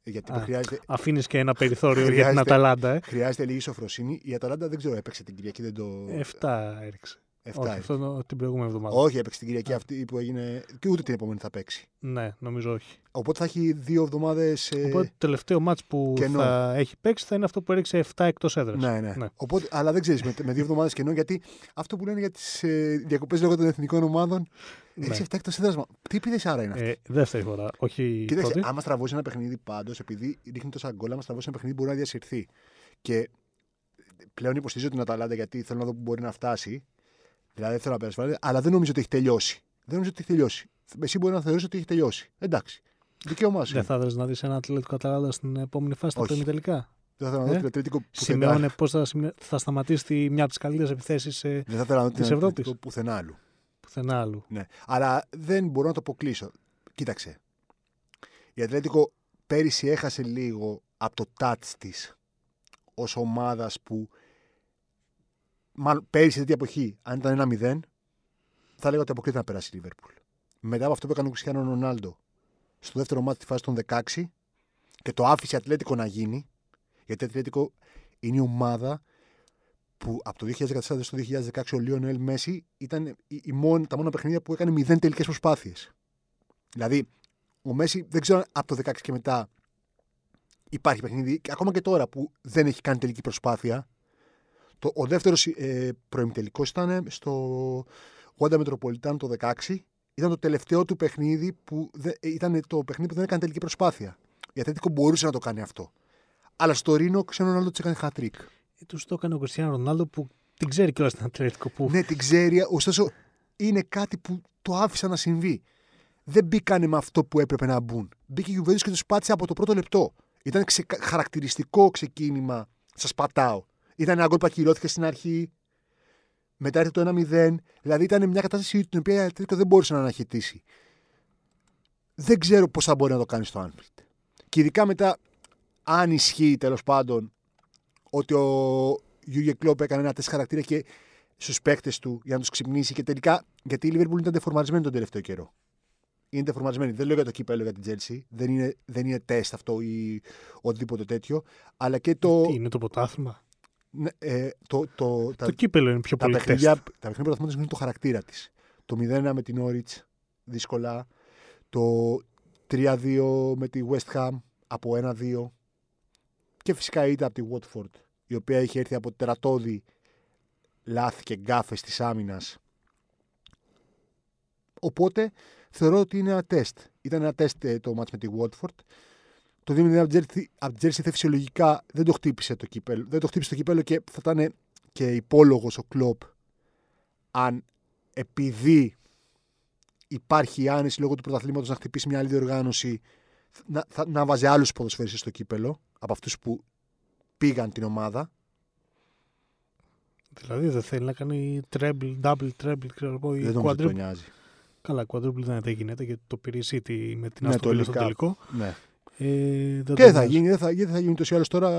[SPEAKER 2] Γιατί
[SPEAKER 1] Α.
[SPEAKER 2] χρειάζεται,
[SPEAKER 1] Αφήνεις και ένα περιθώριο για την
[SPEAKER 2] Χρειάζεται-
[SPEAKER 1] Αταλάντα, ε.
[SPEAKER 2] χρειάζεται λίγη σοφροσύνη. Η Αταλάντα δεν ξέρω, έπαιξε την Κυριακή. Δεν το...
[SPEAKER 1] Εφτά έριξε.
[SPEAKER 2] Εφτά
[SPEAKER 1] Όχι,
[SPEAKER 2] έπαιξε.
[SPEAKER 1] αυτό την προηγούμενη εβδομάδα.
[SPEAKER 2] Όχι, έπαιξε την Κυριακή αυτή που έγινε. και ούτε την επόμενη θα παίξει.
[SPEAKER 1] Ναι, νομίζω όχι.
[SPEAKER 2] Οπότε θα έχει δύο εβδομάδες.
[SPEAKER 1] Οπότε το τελευταίο μάτς που
[SPEAKER 2] κενό.
[SPEAKER 1] θα έχει παίξει θα είναι αυτό που έριξε 7 εκτός έδρας.
[SPEAKER 2] Ναι, ναι.
[SPEAKER 1] Ναι.
[SPEAKER 2] Οπότε, αλλά δεν ξέρεις, με, με δύο εβδομάδες κενό, γιατί αυτό που λένε για τις ε, διακοπές λόγω των εθνικών ομάδων.
[SPEAKER 1] Ναι.
[SPEAKER 2] Έχει 7 εκτός έδρασμα. Τι επίδεση άρα είναι αυτή;
[SPEAKER 1] Ε, δεύτερη φορά, όχι
[SPEAKER 2] Κοίταξε,
[SPEAKER 1] πρώτη.
[SPEAKER 2] άμα στραβώσει ένα παιχνίδι πάντως, επειδή ρίχνει τόσα γκολ, άμα στραβώσει ένα παιχνίδι μπορεί να διασυρθεί. Και πλέον υποστηρίζω την Αταλάντα γιατί θέλω να δω που μπορεί να φτάσει. Δηλαδή δεν θέλω να περάσει, βαρύ, αλλά δεν νομίζω ότι έχει τελειώσει. Δεν νομίζω ότι έχει τελειώσει. Εσύ μπορεί να θεωρήσει ότι έχει τελειώσει. Εντάξει. Δικαίωμά σου.
[SPEAKER 1] Δεν θα ήθελες να δεις ένα Ατλέτικο Αταλάντα στην επόμενη φάση, τα
[SPEAKER 2] Όχι.
[SPEAKER 1] πρώιμη τελικά.
[SPEAKER 2] Δεν θα ήθελα να δω
[SPEAKER 1] Ε,
[SPEAKER 2] την Ατλέτικο πουθενά.
[SPEAKER 1] Σημειώνε πώς θα, σημει- θα σταματήσει τη- μια από τις καλύτερες επιθέσεις ε,
[SPEAKER 2] Δεν θα ήθελα να δω
[SPEAKER 1] της
[SPEAKER 2] την
[SPEAKER 1] Ευρώπης.
[SPEAKER 2] Ατλέτικο πουθενά άλλου.
[SPEAKER 1] πουθενά άλλου.
[SPEAKER 2] Ναι. Αλλά δεν μπορώ να το αποκλείσω. Κοίταξε. Η Ατλέτικο πέρυσι έχασε λίγο από το touch της ως ομάδας που. Μάλλον πέρυσι τέτοια εποχή, αν ήταν ένα 0, θα έλεγα ότι αποκλείται να περάσει η Λίβερπουλ. Μετά από αυτό που έκανε ο Κριστιανό Ρονάλντο στο δεύτερο μάτι της φάσης των 16 και το άφησε η Ατλέτικο να γίνει, γιατί η Ατλέτικο είναι η ομάδα που από το 2014 στο 2016 ο Λίονελ Μέση ήταν η, η μόνη, τα μόνα παιχνίδια που έκανε μηδέν τελικές προσπάθειες. Δηλαδή, ο Μέση δεν ξέρω αν από το 16 και μετά υπάρχει παιχνίδι, και ακόμα και τώρα που δεν έχει κάνει τελική προσπάθεια. Το, ο δεύτερος ε, προημιτελικός ήταν στο Wanda Metropolitan το 16. Ήταν το τελευταίο του παιχνίδι που δε, ε, ήταν το παιχνίδι που δεν έκανε τελική προσπάθεια. Η Ατλέτικο μπορούσε να το κάνει αυτό. Αλλά στο Ρήνο, ξέρω ο Ρονάλντο της έκανε χατρίκ.
[SPEAKER 1] Ε, τους το έκανε ο Κριστιανό Ρονάλντο που την ξέρει κιόλας την Ατλέτικο. Που...
[SPEAKER 2] Ναι, την ξέρει, ωστόσο είναι κάτι που το άφησα να συμβεί. Δεν μπήκανε με αυτό που έπρεπε να μπουν. Μπήκε η Juventus και τους πάτησε από το πρώτο λεπτό. Ήταν ξε... χαρακτηριστικό ξεκίνημα. Σας πατάω. Ήταν ένα γκολ που ακυρώθηκε στην αρχή. Μετά ήρθε το 1-0. Δηλαδή ήταν μια κατάσταση την οποία η Ατλέτικο δεν μπορούσε να αναχαιτήσει. Δεν ξέρω πώς θα μπορεί να το κάνει στο Anfield. Και ειδικά μετά, αν ισχύει τέλος πάντων ότι ο Γιούγε Κλόπ έκανε ένα τεστ χαρακτήρα και στους παίκτες του για να τους ξυπνήσει και τελικά. Γιατί η Liverpool ήταν δεφορματισμένη τον τελευταίο καιρό. Είναι δεφορματισμένη. Δεν λέω για το κύπελο για την Chelsea. Δεν είναι, δεν είναι τεστ αυτό ή οτιδήποτε τέτοιο. Αλλά και το.
[SPEAKER 1] Τι είναι το ποτάθλημα.
[SPEAKER 2] Ναι, ε, το, το, τα,
[SPEAKER 1] το κύπελο είναι πιο
[SPEAKER 2] τα
[SPEAKER 1] πολύ
[SPEAKER 2] παιχνίδια,
[SPEAKER 1] τεστ.
[SPEAKER 2] τα παιχνίδια πρωταθλήματος είναι το χαρακτήρα της. Το 0-1 με την Norwich δύσκολα. Το 3-2 με τη West Ham από 1-2. Και φυσικά ήταν από τη Watford, η οποία είχε έρθει από τερατώδη λάθη και γκάφες της άμυνας. Οπότε θεωρώ ότι είναι ένα τεστ. Ήταν ένα τεστ ε, το μάτς με τη Watford. Το 2-0 από την Jersey- από την Jersey φυσιολογικά δεν το χτύπησε το κύπελο. Δεν το χτύπησε το κύπελο και θα ήταν και υπόλογος ο Κλόπ αν επειδή υπάρχει η άνεση λόγω του πρωταθλήματος να χτυπήσει μια άλλη διοργάνωση να, θα, να βάζει άλλους ποδοσφαίριστες στο κύπελο από αυτούς που πήγαν την ομάδα.
[SPEAKER 1] Δηλαδή δεν θέλει να κάνει treble, double, treble, ξέρω εγώ, ή
[SPEAKER 2] δεν νομίζω ότι τον
[SPEAKER 1] quadruple.
[SPEAKER 2] νοιάζει.
[SPEAKER 1] Καλά, quadruple δεν, δεν γίνεται γιατί το πήρε η City με την
[SPEAKER 2] Ναι,
[SPEAKER 1] Aston
[SPEAKER 2] το
[SPEAKER 1] Villa στο
[SPEAKER 2] League Cup.
[SPEAKER 1] τελικό.
[SPEAKER 2] Ναι.
[SPEAKER 1] Ε, δεν
[SPEAKER 2] Και
[SPEAKER 1] τον
[SPEAKER 2] θα
[SPEAKER 1] νοιάζει.
[SPEAKER 2] γίνει, δεν θα, γιατί θα γίνει ούτως ή άλλως τώρα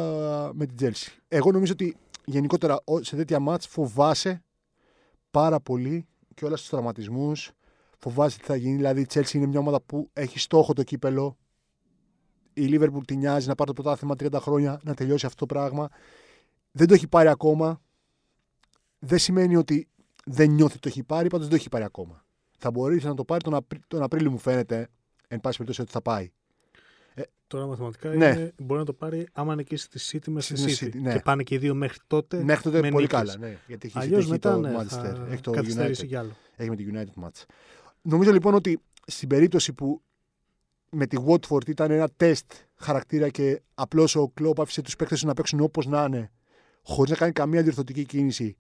[SPEAKER 2] με την Chelsea. Εγώ νομίζω ότι γενικότερα ο- σε τέτοια μάτς φοβάσαι πάρα πολύ και όλα στους τραυματισμούς. Φοβάσαι τι θα γίνει. Δηλαδή η Chelsea είναι μια ομάδα που έχει στόχο το κύπελο. η Λίβερπουλ την νοιάζει να πάρει το πρωτάθλημα 30 χρόνια, να τελειώσει αυτό το πράγμα. Δεν το έχει πάρει ακόμα. Δεν σημαίνει ότι δεν νιώθει ότι το έχει πάρει, πάντως δεν το έχει πάρει ακόμα. Θα μπορέσει να το πάρει τον, Απρί... τον Απρίλιο, μου φαίνεται, εν πάση περιπτώσει, ότι θα πάει.
[SPEAKER 1] Τώρα μαθηματικά
[SPEAKER 2] Ναι.
[SPEAKER 1] είναι, μπορεί να το πάρει άμα νικήσει τη City μες στη
[SPEAKER 2] Στη
[SPEAKER 1] City.
[SPEAKER 2] City, ναι.
[SPEAKER 1] Και πάνε και οι δύο μέχρι τότε.
[SPEAKER 2] Μέχρι τότε
[SPEAKER 1] με
[SPEAKER 2] πολύ
[SPEAKER 1] νίκες.
[SPEAKER 2] καλά. Ναι, γιατί έχει,
[SPEAKER 1] Αλλιώς
[SPEAKER 2] έχει
[SPEAKER 1] μετά
[SPEAKER 2] το
[SPEAKER 1] ναι,
[SPEAKER 2] Manchester,
[SPEAKER 1] θα
[SPEAKER 2] έχει το
[SPEAKER 1] καθυστερήσει
[SPEAKER 2] United.
[SPEAKER 1] κι άλλο.
[SPEAKER 2] Έχει με τη United match. Νομίζω λοιπόν ότι στην περίπτωση που με τη Watford ήταν ένα τεστ χαρακτήρα και απλώς ο Κλόπ άφησε τους παίκτες να παίξουν όπως να είναι, χωρίς να κάνει καμία διορθωτική κίνηση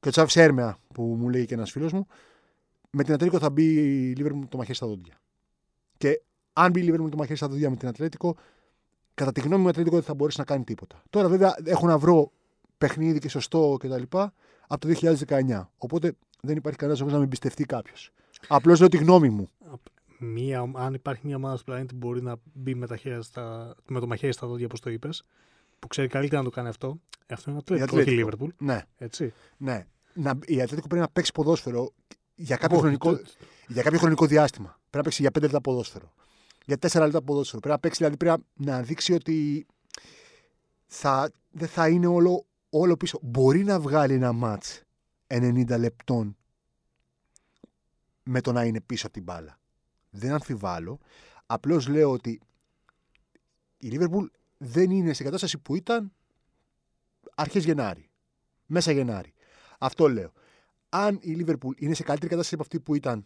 [SPEAKER 2] και του άφησε έρμεα, που μου λέει και ένας φίλος μου, με την Ατλέτικο θα μπει η Liverpool με το μαχαίρι στα δόντια. Και αν μπει η Liverpool με το μαχαίρι στα δόντια με την Ατλέτικο, κατά τη γνώμη μου η Ατλέτικο δεν θα μπορέσει να κάνει τίποτα. Τώρα βέβαια έχω να βρω παιχνίδι και σωστό κτλ. από το 2019. Οπότε δεν υπάρχει κανένας λόγος να με εμπιστευτεί κάποιος. Απλώς λέω τη γνώμη μου.
[SPEAKER 1] Μία, αν υπάρχει μια ομάδα στον πλανήτη που μπορεί να μπει με, τα χέρια στα, με το μαχαίρι στα δόντια, όπως το είπες, που ξέρει καλύτερα να το κάνει αυτό, αυτό είναι
[SPEAKER 2] Η
[SPEAKER 1] Ατλέτικο, όχι η
[SPEAKER 2] Ατλέτικο.
[SPEAKER 1] Liverpool.
[SPEAKER 2] Ναι,
[SPEAKER 1] Έτσι.
[SPEAKER 2] ναι. Να, η Ατλέτικο πρέπει να παίξει ποδόσφαιρο για κάποιο,
[SPEAKER 1] Όχι,
[SPEAKER 2] χρονικό,
[SPEAKER 1] το-
[SPEAKER 2] για κάποιο χρονικό διάστημα. Πρέπει να παίξει για 5 λεπτά ποδόσφαιρο. Για 4 λεπτά ποδόσφαιρο. Πρέπει να παίξει, δηλαδή πρέπει να, να δείξει ότι θα, δεν θα είναι όλο, όλο πίσω. Μπορεί να βγάλει ένα μάτς 90 λεπτών με το να είναι πίσω από την μπάλα. Δεν αμφιβάλλω. Απλώς λέω ότι η Liverpool δεν είναι στην κατάσταση που ήταν αρχές Γενάρη. Μέσα Γενάρη. Αυτό λέω. Αν η Liverpool είναι σε καλύτερη κατάσταση από αυτή που ήταν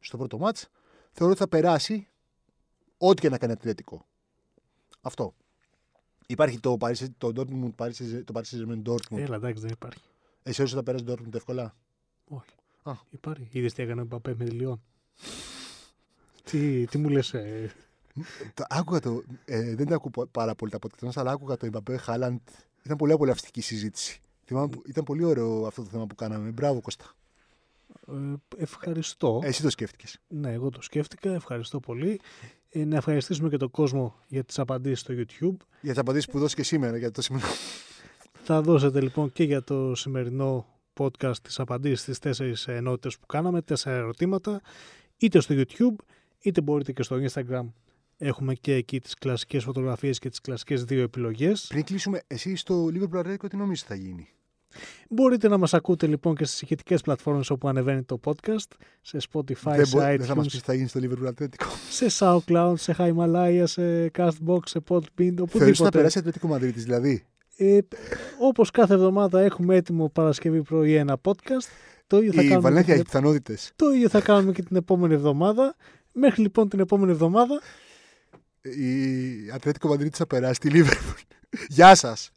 [SPEAKER 2] στο πρώτο μάτς, θεωρώ ότι θα περάσει ό,τι και να κάνει ατλετικό. Αυτό. Υπάρχει το Paris, το Dortmund, Paris, το Paris Saint-Germain Dortmund.
[SPEAKER 1] Έλα, εντάξει, δεν υπάρχει.
[SPEAKER 2] Εσύ όσο θα περάσει το Dortmund εύκολα;
[SPEAKER 1] Όχι.
[SPEAKER 2] Α.
[SPEAKER 1] Υπάρχει. Είδες τι έκανε ο Μπαπέ με τη Λιόν; τι, τι μου λες, ε,
[SPEAKER 2] Το, άκουγα το, ε, δεν τα ακούω πάρα πολύ τα podcast μας, αλλά άκουγα το Mbappé Haaland. Ήταν πολύ απολαυστική συζήτηση. Θυμάμαι που- ήταν πολύ ωραίο αυτό το θέμα που κάναμε. Μπράβο Κώστα.
[SPEAKER 1] Ε, ευχαριστώ.
[SPEAKER 2] Εσύ το σκέφτηκες.
[SPEAKER 1] Ναι, εγώ το σκέφτηκα. Ευχαριστώ πολύ. Ε, να ευχαριστήσουμε και τον κόσμο για τις απαντήσεις στο YouTube.
[SPEAKER 2] Για τις απαντήσεις που δώσει και σήμερα για το σημερινό.
[SPEAKER 1] Θα δώσετε λοιπόν και για το σημερινό podcast τις απαντήσεις στις τέσσερις ενότητες που κάναμε, τέσσερα ερωτήματα, είτε στο YouTube, είτε μπορείτε και στο Instagram. Έχουμε και εκεί τις κλασικές φωτογραφίες και τις κλασικές δύο επιλογές.
[SPEAKER 2] Πριν κλείσουμε, εσύ στο Liverpool Atletico τι νομίζεις θα γίνει;
[SPEAKER 1] Μπορείτε να μας ακούτε λοιπόν και στις ηχητικές πλατφόρμες όπου ανεβαίνει το podcast, σε Spotify,
[SPEAKER 2] δεν,
[SPEAKER 1] σε
[SPEAKER 2] μπο- δεν θα μας
[SPEAKER 1] iTunes,
[SPEAKER 2] πεις τι θα γίνεις στο Liverpool Atletico.
[SPEAKER 1] σε SoundCloud, σε Himalaya, σε Castbox, σε Podbean,
[SPEAKER 2] Θεωρείς να
[SPEAKER 1] οπουδήποτε.
[SPEAKER 2] περάσει Atletico Madrid δηλαδή;
[SPEAKER 1] Ε, όπως κάθε εβδομάδα έχουμε έτοιμο Παρασκευή πρωί ένα podcast. Το ίδιο, θα
[SPEAKER 2] Η
[SPEAKER 1] κάνουμε
[SPEAKER 2] Βαλένθια
[SPEAKER 1] και
[SPEAKER 2] έχει
[SPEAKER 1] την...
[SPEAKER 2] πιθανότητες.
[SPEAKER 1] το ίδιο θα κάνουμε και την επόμενη εβδομάδα. Μέχρι λοιπόν την επόμενη εβδομάδα
[SPEAKER 2] Η Atletico Madrid θα περάσει τη Liverpool. Γεια σας.